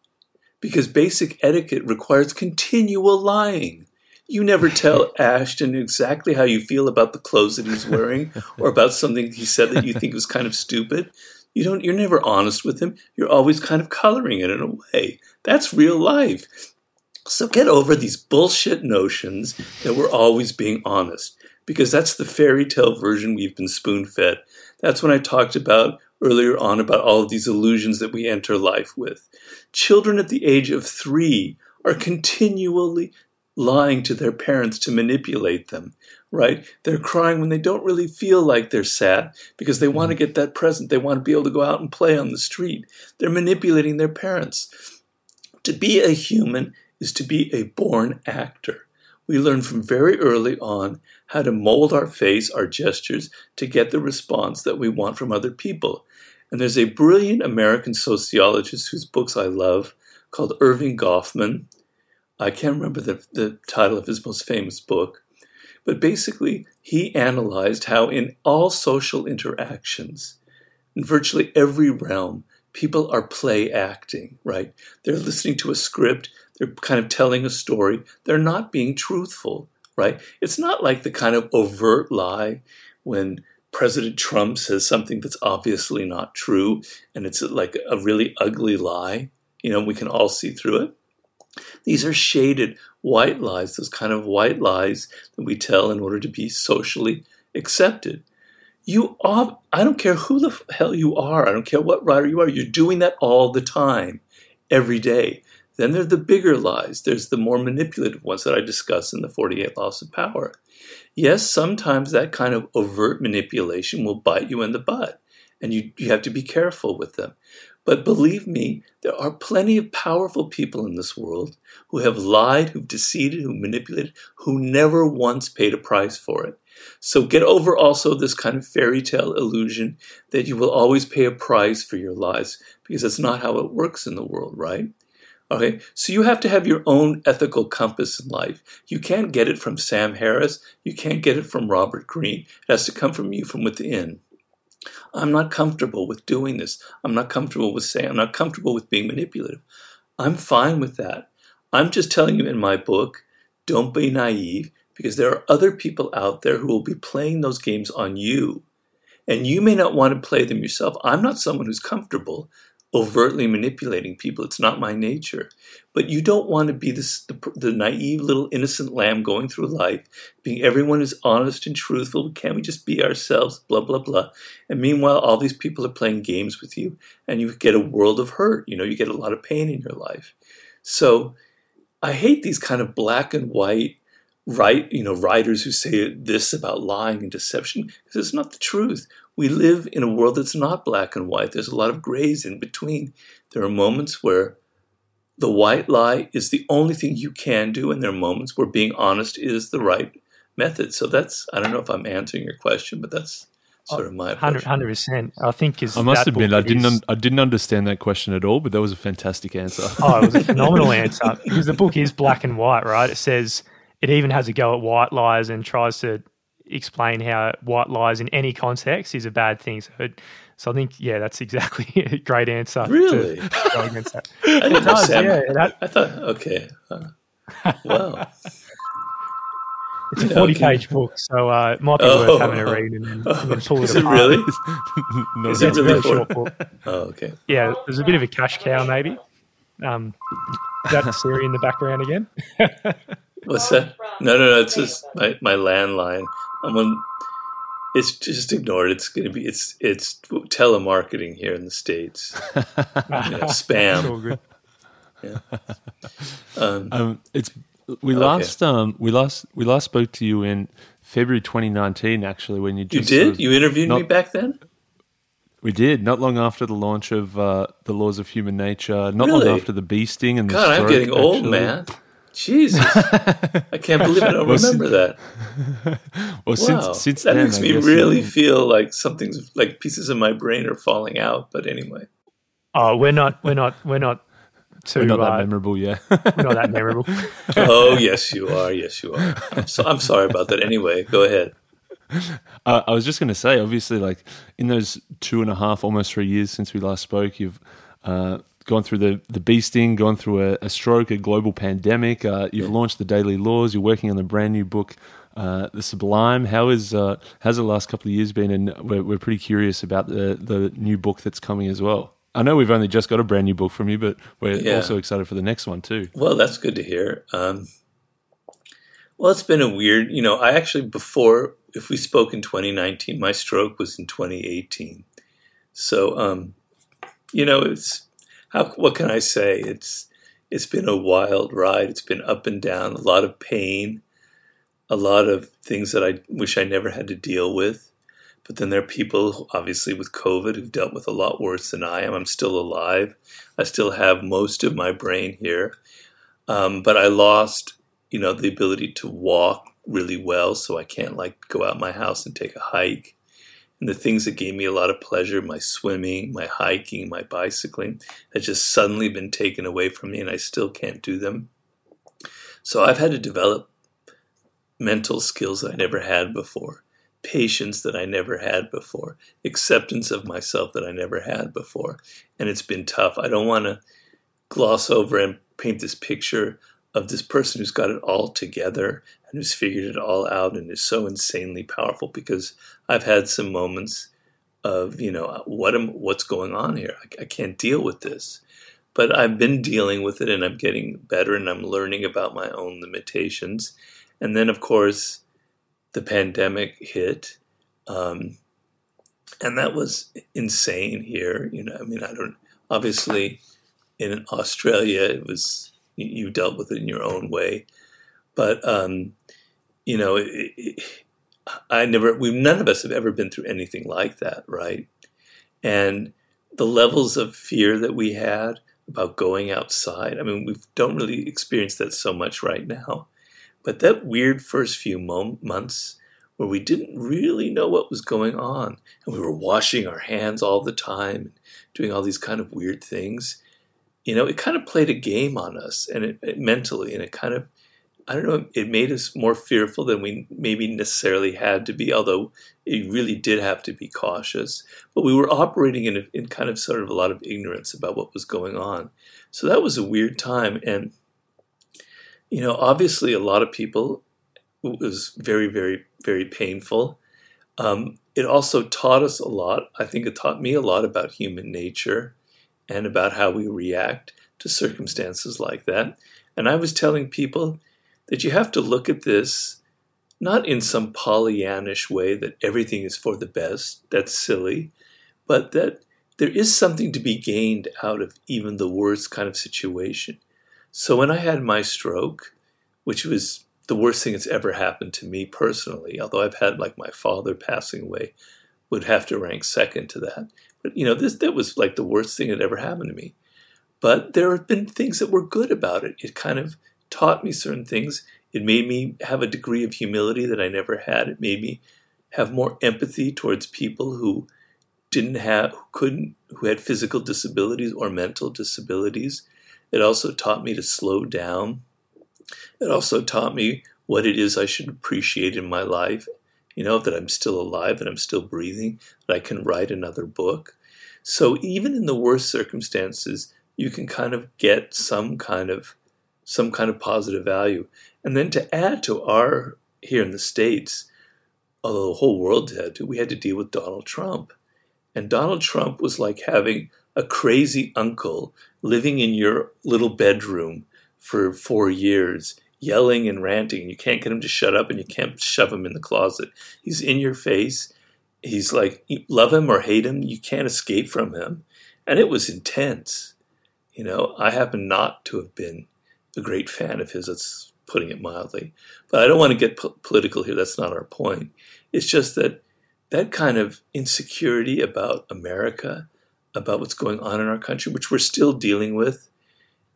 because basic etiquette requires continual lying. You never tell Ashton exactly how you feel about the clothes that he's wearing or about something he said that you think was kind of stupid. You don't you're never honest with him. You're always kind of coloring it in a way. That's real life. So get over these bullshit notions that we're always being honest because that's the fairy tale version we've been spoon fed. That's when I talked about earlier on about all of these illusions that we enter life with. Children at the age of three are continually lying to their parents to manipulate them, right? They're crying when they don't really feel like they're sad because they want to mm-hmm. get that present. They want to be able to go out and play on the street. They're manipulating their parents. To be a human is to be a born actor. We learn from very early on how to mold our face, our gestures, to get the response that we want from other people. And there's a brilliant American sociologist whose books I love called Erving Goffman. I can't remember the, the title of his most famous book, but basically, he analyzed how in all social interactions, in virtually every realm, people are play acting, right? They're listening to a script, they're kind of telling a story, they're not being truthful, right? It's not like the kind of overt lie when President Trump says something that's obviously not true and it's like a really ugly lie. You know, we can all see through it. These are shaded white lies, those kind of white lies that we tell in order to be socially accepted. You are, I don't care who the hell you are, I don't care what writer you are, you're doing that all the time, every day. Then there are the bigger lies. There's the more manipulative ones that I discuss in the 48 Laws of Power. Yes, sometimes that kind of overt manipulation will bite you in the butt, and you, you have to be careful with them. But believe me, there are plenty of powerful people in this world who have lied, who've deceived, who manipulated, who never once paid a price for it. So get over also this kind of fairy tale illusion that you will always pay a price for your lies, because that's not how it works in the world, right? Okay, so you have to have your own ethical compass in life. You can't get it from Sam Harris. You can't get it from Robert Greene. It has to come from you from within. I'm not comfortable with doing this. I'm not comfortable with saying, I'm not comfortable with being manipulative. I'm fine with that. I'm just telling you in my book, don't be naive because there are other people out there who will be playing those games on you. And you may not want to play them yourself. I'm not someone who's comfortable overtly manipulating people. It's not my nature. But you don't want to be this, the, the, naive little innocent lamb going through life, being everyone is honest and truthful. Can't we just be ourselves? Blah, blah, blah. And meanwhile, all these people are playing games with you, and you get a world of hurt. You know, you get a lot of pain in your life. So I hate these kind of black and white right you know writers who say this about lying and deception because it's not the truth we live in a world that's not black and white. There's a lot of grays in between. There are moments where the white lie is the only thing you can do, and there are moments where being honest is the right method. So that's, I don't know if I'm answering your question, but that's sort of my approach. Hundred percent. I think is. I must that admit, I didn't. is- Un- I didn't understand that question at all, but that was a fantastic answer. Oh, it was a phenomenal answer because the book is black and white, right? It says it even has a go at white lies and tries to explain how white lies in any context is a bad thing. So, it, so I think, yeah, that's exactly a great answer. to Really? go against that. I It does, understand. yeah. That, I thought, okay, uh, wow. it's a Yeah, 40 okay. page book, so uh, it might be Oh. worth having a read and then, and then pull it Is it apart. really? no, Is it it's a really short book. Oh, okay. Yeah, there's a bit of a cash cow, maybe. Um, is that Siri in the background again? What's that? No, no, no. It's just my, my landline. I'm on. It's just ignored. It's gonna be. It's it's telemarketing here in the states. You know, spam. all good. Um, Um, it's we Okay. last um we last we last spoke to you in February 2019. Actually, when you you did? sort of- You interviewed me back then? we did not long after the launch of uh, the Laws of Human Nature. Not Really? long after the bee sting and the God, I'm stroke, getting old, actually. man. Jesus, I can't believe it I don't Well, remember that. Well, Wow, since since that then, makes I me guess, really feel like something's like pieces of my brain are falling out. But anyway, Oh, we're not, we're not, we're not too, we're not that uh, memorable, yeah. we're not that memorable. oh yes, you are. Yes, you are. I'm, so, I'm sorry about that. Anyway, go ahead. Uh, I was just going to say, obviously, like in those two and a half, almost three years since we last spoke, you've uh, gone through the the bee sting, gone through a, a stroke, a global pandemic. Uh, you've launched the Daily Laws. You're working on the brand new book, uh, The Sublime. How is uh, how's the last couple of years been? And we're, we're pretty curious about the the new book that's coming as well. I know we've only just got a brand new book from you, but we're Yeah. also excited for the next one too. Well, that's good to hear. Um, well, it's been a weird, you know, I actually, before, if we spoke in 2019, my stroke was in 2018. So, um, you know, it's, how, what can I say? It's, it's been a wild ride. It's been up and down, a lot of pain, a lot of things that I wish I never had to deal with. But then there are people, obviously, with COVID who've dealt with a lot worse than I am. I'm still alive. I still have most of my brain here. Um, but I lost, you know, the ability to walk really well, so I can't like go out my house and take a hike. And the things that gave me a lot of pleasure, my swimming, my hiking, my bicycling, has just suddenly been taken away from me, and I still can't do them. So I've had to develop mental skills that I never had before, patience that I never had before, acceptance of myself that I never had before. And it's been tough. I don't want to gloss over and paint this picture of this person who's got it all together and who's figured it all out and is so insanely powerful because I've had some moments of, you know, what am what's going on here? I, I can't deal with this. But I've been dealing with it and I'm getting better and I'm learning about my own limitations. And then, of course, the pandemic hit. Um, and that was insane here. You know, I mean, I don't, obviously, in Australia, it was, you dealt with it in your own way. But, um, you know, it, it, I never, we, none of us have ever been through anything like that, right? And the levels of fear that we had about going outside, I mean, we don't really experience that so much right now. But that weird first few mom- months where we didn't really know what was going on, and we were washing our hands all the time, and doing all these kind of weird things, you know, it kind of played a game on us and it, it mentally, and it kind of, I don't know, it made us more fearful than we maybe necessarily had to be, although it really did have to be cautious. But we were operating in, a, in kind of sort of a lot of ignorance about what was going on. So that was a weird time. And, you know, obviously a lot of people, it was very, very, very painful. Um, it also taught us a lot. I think it taught me a lot about human nature and about how we react to circumstances like that. And I was telling people that you have to look at this not in some Pollyannish way that everything is for the best, that's silly, but that there is something to be gained out of even the worst kind of situation. So when I had my stroke, which was the worst thing that's ever happened to me personally, although I've had like my father passing away, would have to rank second to that. But you know, this that was like the worst thing that ever happened to me. But there have been things that were good about it. It kind of taught me certain things. It made me have a degree of humility that I never had. It made me have more empathy towards people who didn't have, who couldn't, who had physical disabilities or mental disabilities. It also taught me to slow down. It also taught me what it is I should appreciate in my life. You know, that I'm still alive, that I'm still breathing, that I can write another book. So even in the worst circumstances, you can kind of get some kind of some kind of positive value. And then to add to our here in the States, although the whole world had to, we had to deal with Donald Trump. And Donald Trump was like having a crazy uncle living in your little bedroom for four years, yelling and ranting. And you can't get him to shut up and you can't shove him in the closet. He's in your face. He's like, love him or hate him, you can't escape from him. And it was intense. You know, I happen not to have been a great fan of his. That's putting it mildly. But I don't want to get po- political here. That's not our point. It's just that that kind of insecurity about America, about what's going on in our country, which we're still dealing with,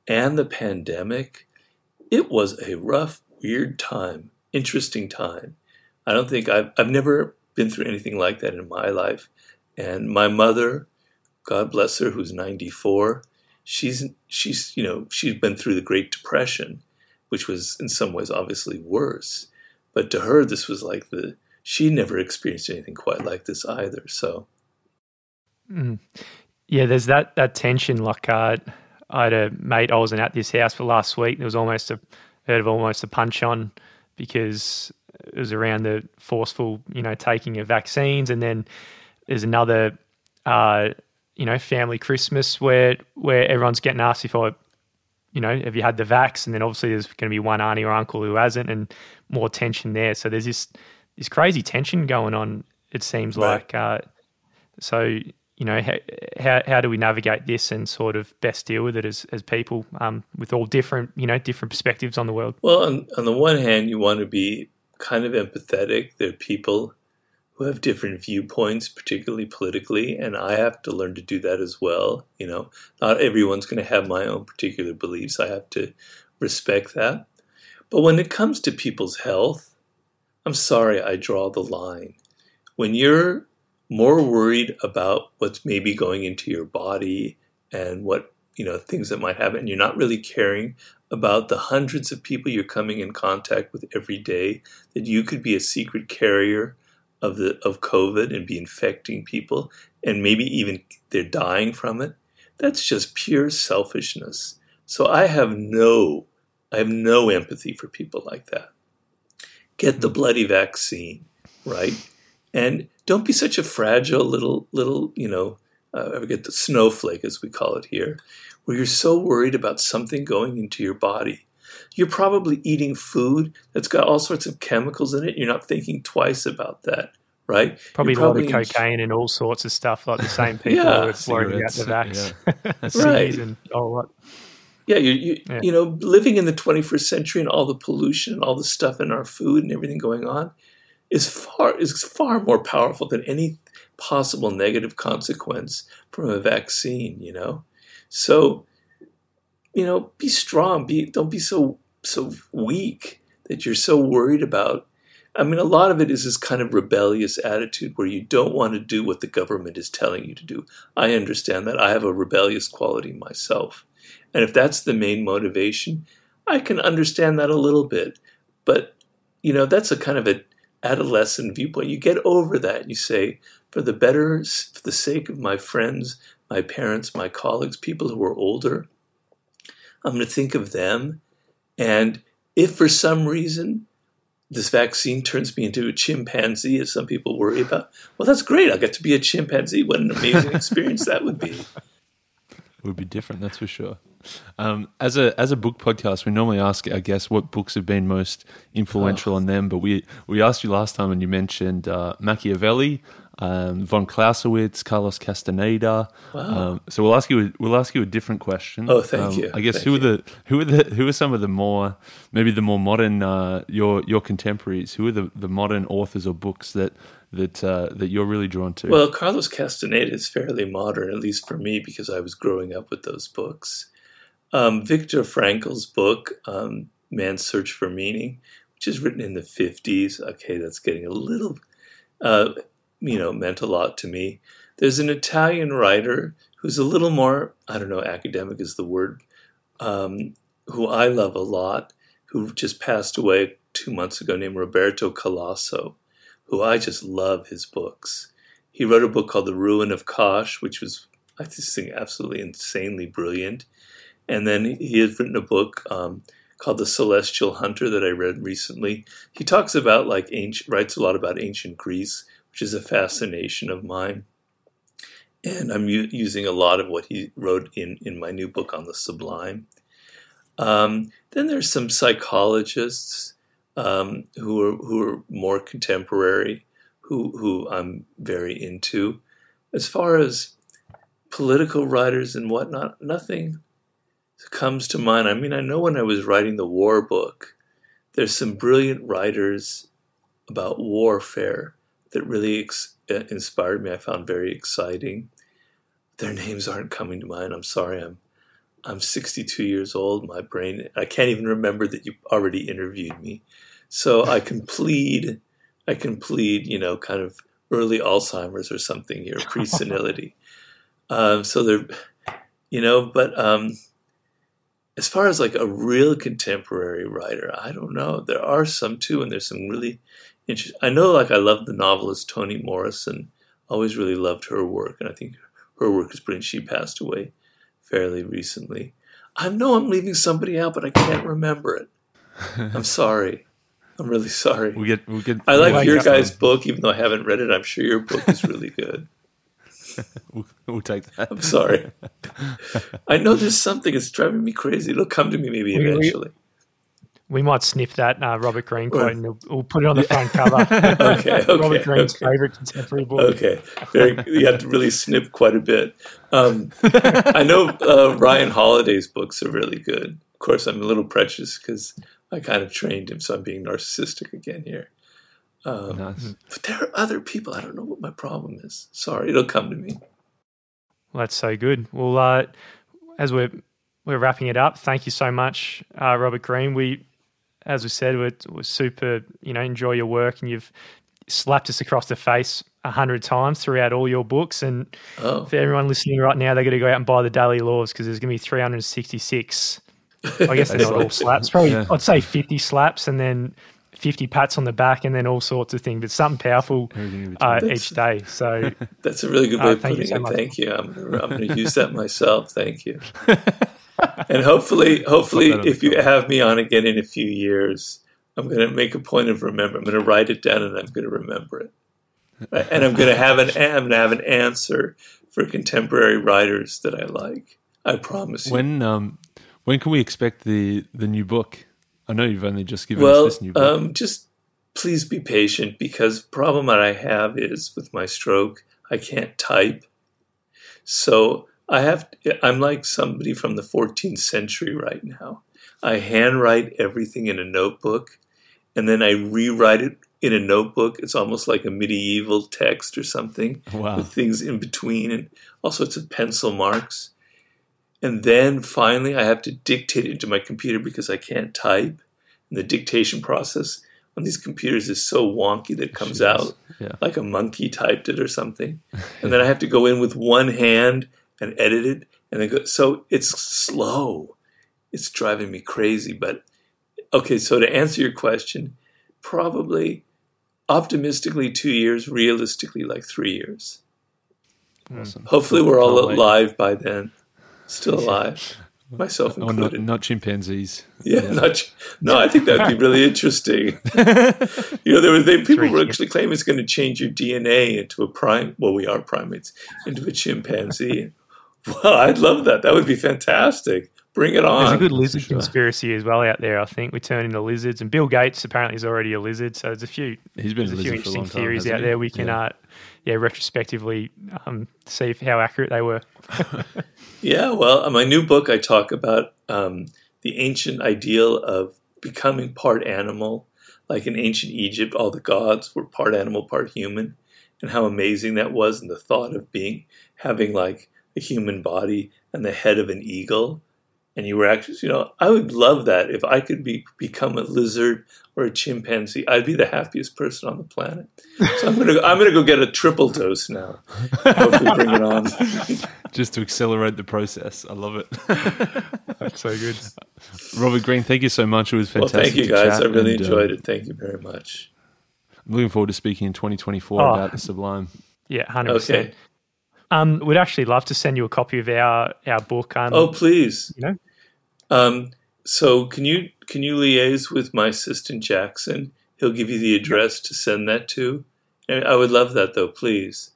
and the pandemic, it was a rough, weird time, interesting time. I don't think I've, I've never been through anything like that in my life. And my mother, God bless her, who's 94, she's, she's, you know, she's been through the Great Depression, which was in some ways obviously worse. But to her, this was like the, she never experienced anything quite like this either. So, mm. yeah, there's that that tension. Like uh, I had a mate, I wasn't at this house for last week. There was almost a heard of almost a punch on because it was around the forceful, you know, taking of vaccines, and then there's another, uh, you know, family Christmas where where everyone's getting asked if I you know, have you had the vax? And then obviously there's going to be one auntie or uncle who hasn't, and more tension there. So there's this this crazy tension going on. It seems right. like. Uh, so you know, how, how, how do we navigate this and sort of best deal with it as as people um, with all different you know different perspectives on the world? Well, on, on the one hand, you want to be kind of empathetic. There are people who have different viewpoints, particularly politically, and I have to learn to do that as well. You know, not everyone's going to have my own particular beliefs. I have to respect that. But when it comes to people's health, I'm sorry, I draw the line. When you're more worried about what's maybe going into your body and what, you know, things that might happen, and you're not really caring about the hundreds of people you're coming in contact with every day, that you could be a secret carrier of the of COVID and be infecting people, and maybe even they're dying from it. That's just pure selfishness. So I have no, I have no empathy for people like that get the bloody vaccine, right? And don't be such a fragile little little, you know, uh, I forget the snowflake as we call it here, where you're so worried about something going into your body. You're probably eating food that's got all sorts of chemicals in it. You're not thinking twice about that, right? Probably, probably a lot of cocaine and all sorts of stuff like the same people yeah, who are worried about the vax. Yeah. right. And all what. Yeah, you you, yeah. you know, living in the 21st century and all the pollution and all the stuff in our food and everything going on is far is far more powerful than any possible negative consequence from a vaccine, you know. So, you know, be strong, be don't be so so weak that you're so worried about I mean, a lot of it is this kind of rebellious attitude where you don't want to do what the government is telling you to do. I understand that. I have a rebellious quality myself. And if that's the main motivation, I can understand that a little bit. But, you know, that's a kind of an adolescent viewpoint. You get over that you say, for the better, for the sake of my friends, my parents, my colleagues, people who are older, I'm going to think of them. And if for some reason this vaccine turns me into a chimpanzee, as some people worry about, well, that's great. I'll get to be a chimpanzee. What an amazing experience that would be. It would be different, that's for sure. Um, as a as a book podcast, we normally ask our guests what books have been most influential oh. on them. But we we asked you last time, and you mentioned uh, Machiavelli, um, von Clausewitz, Carlos Castaneda. Wow. Um, so we'll ask you we'll ask you a different question. Oh, thank um, you. I guess thank who you. are the who are the who are some of the more maybe the more modern uh, your your contemporaries? Who are the, the modern authors or books that that uh, that you're really drawn to? Well, Carlos Castaneda is fairly modern, at least for me, because I was growing up with those books. Um, Viktor Frankl's book, um, Man's Search for Meaning, which is written in the 50s. Okay, that's getting a little uh, you know, meant a lot to me. There's an Italian writer who's a little more, I don't know, academic is the word, um, who I love a lot, who just passed away two months ago, named Roberto Calasso, who I just love his books. He wrote a book called The Ruin of Kasch, which was, I just think, absolutely insanely brilliant. And then he has written a book um, called The Celestial Hunter that I read recently. He talks about, like, ancient, writes a lot about ancient Greece, which is a fascination of mine. And I'm u- using a lot of what he wrote in, in my new book on the sublime. Um, then there's some psychologists um, who are who are more contemporary, who who I'm very into. As far as political writers and whatnot, nothing comes to mind. I mean, I know when I was writing the war book, there's some brilliant writers about warfare that really ex- uh, inspired me. I found very exciting. Their names aren't coming to mind. I'm sorry. I'm I'm 62 years old. My brain, I can't even remember that you already interviewed me. So I can plead, I can plead, you know, kind of early Alzheimer's or something here, pre senility. um, so they're, you know, but um, as far as like a real contemporary writer, I don't know. There are some too, and there's some really interesting. I know, like, I love the novelist Toni Morrison. Always really loved her work, and I think her work is brilliant. She passed away fairly recently. I know I'm leaving somebody out, but I can't remember it. I'm sorry. I'm really sorry. We get we get. I like your guys' book, even though I haven't read it. I'm sure your book is really good. We'll, we'll take that. I'm sorry. I know there's something. It's driving me crazy. It'll come to me maybe We- we- eventually. We might sniff that uh, Robert Greene quote Right. and we'll, we'll put it on the front cover. Okay, okay, Robert Greene's okay. favorite contemporary book. Okay, Very, you have to really snip quite a bit. Um, I know uh, Ryan Holiday's books are really good. Of course, I'm a little precious because I kind of trained him, so I'm being narcissistic again here. Um, Nice. But there are other people. I don't know what my problem is. Sorry, it'll come to me. Well, that's so good. Well, uh, as we're we're wrapping it up, thank you so much, uh, Robert Greene. We, as we said, we're, we're super. You know, enjoy your work, and you've slapped us across the face a hundred times throughout all your books. And Oh, for everyone listening right now, they're going to go out and buy the Daily Laws because there's going to be 366. I guess they're not all slaps. Probably, Yeah. I'd say 50 slaps, and then 50 pats on the back, and then all sorts of things. But something powerful Everything in between. uh, each day. So that's a really good Uh, way of putting it. much. Thank you. I'm gonna, I'm going to use that myself. Thank you. and hopefully, hopefully, Put that on if you have me on again in a few years, I'm going to make a point of remember. I'm going to write it down and I'm going to remember it. and I'm going to have an I'm going to have an answer for contemporary writers that I like. I promise you. When um when can we expect the the new book? I know you've only just given well, us this new book. um, just please be patient because problem that I have is with my stroke, I can't type. So I have. I'm like somebody from the 14th century right now. I handwrite everything in a notebook, and then I rewrite it in a notebook. It's almost like a medieval text or something wow. with things in between and all sorts of pencil marks. And then finally, I have to dictate it into my computer because I can't type. And the dictation process on these computers is so wonky that it comes Jeez. out Yeah. like a monkey typed it or something. And then I have to go in with one hand and edit it. And then go, so it's slow. It's driving me crazy. But okay, so to answer your question, probably optimistically two years, realistically like three years. Awesome. Hopefully, we're all alive by then. Still alive, myself Oh, not, included. not chimpanzees. yeah, not, no, I think that'd be really interesting. you know, there were they, people were actually claiming it's going to change your DNA into a prime. Well, we are primates into a chimpanzee. well, I'd love that. That would be fantastic. Bring it on. There's a good lizard sure. conspiracy as well out there. I think we turn into lizards, and Bill Gates apparently is already a lizard. So there's a few He's been there's a a few lizard for a interesting long time. theories out he? there. We can, Yeah. uh, yeah, retrospectively um, see how accurate they were. Yeah, well, my new book, I talk about um, the ancient ideal of becoming part animal. Like in ancient Egypt, all the gods were part animal, part human, and how amazing that was. And the thought of being having like a human body and the head of an eagle, and you were actually, you know, I would love that if I could be become a lizard or a chimpanzee. I'd be the happiest person on the planet. So I'm gonna I'm gonna go get a triple dose now. Hopefully, bring it on. Just to accelerate the process. I love it. That's so good. Robert Greene, thank you so much. It was fantastic. Well, fantastic. thank you guys. I really and, uh, enjoyed it. Thank you very much. I'm looking forward to speaking in 2024 Oh. about the Sublime. Yeah, hundred percent. Okay. Um, we'd actually love to send you a copy of our our book. Um, Oh, please. you know, Um, so can you can you liaise with my assistant Jackson? He'll give you the address to send that to. And I would love that though, please.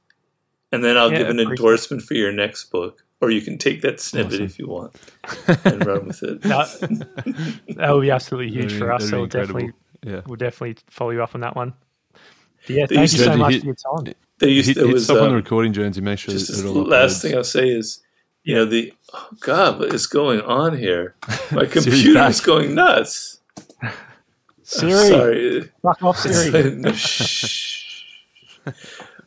And then I'll Yeah, give an endorsement for your next book, or you can take that snippet Awesome. if you want and run with it. that, that would be absolutely huge That'd for be- us. So we'll incredible. definitely Yeah. we'll definitely follow you up on that one. But yeah, thank you so much hit- for your time. There used Hit, there hit was stop on um, the recording, Jonesy. Make sure just it all last thing I'll say is, you know, the oh God, what is going on here? My computer's back. going nuts. Siri, Sorry. fuck off, Siri. no, shh.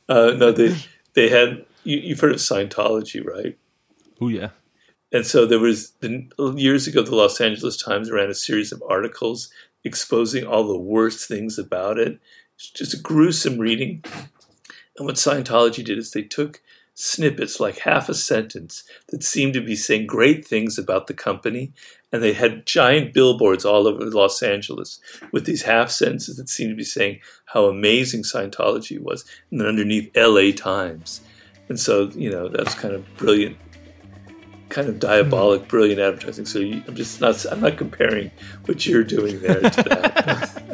Uh, no, they they had you, you've heard of Scientology, right? Oh yeah. And so there was the, years ago, the Los Angeles Times ran a series of articles exposing all the worst things about it. It's just a gruesome reading. And what Scientology did is they took snippets, like half a sentence, that seemed to be saying great things about the company, and they had giant billboards all over Los Angeles with these half sentences that seemed to be saying how amazing Scientology was, and then underneath LA Times. And so, you know, that's kind of brilliant kind of diabolic, hmm. brilliant advertising. So you, I'm just not. I'm not comparing what you're doing there to that.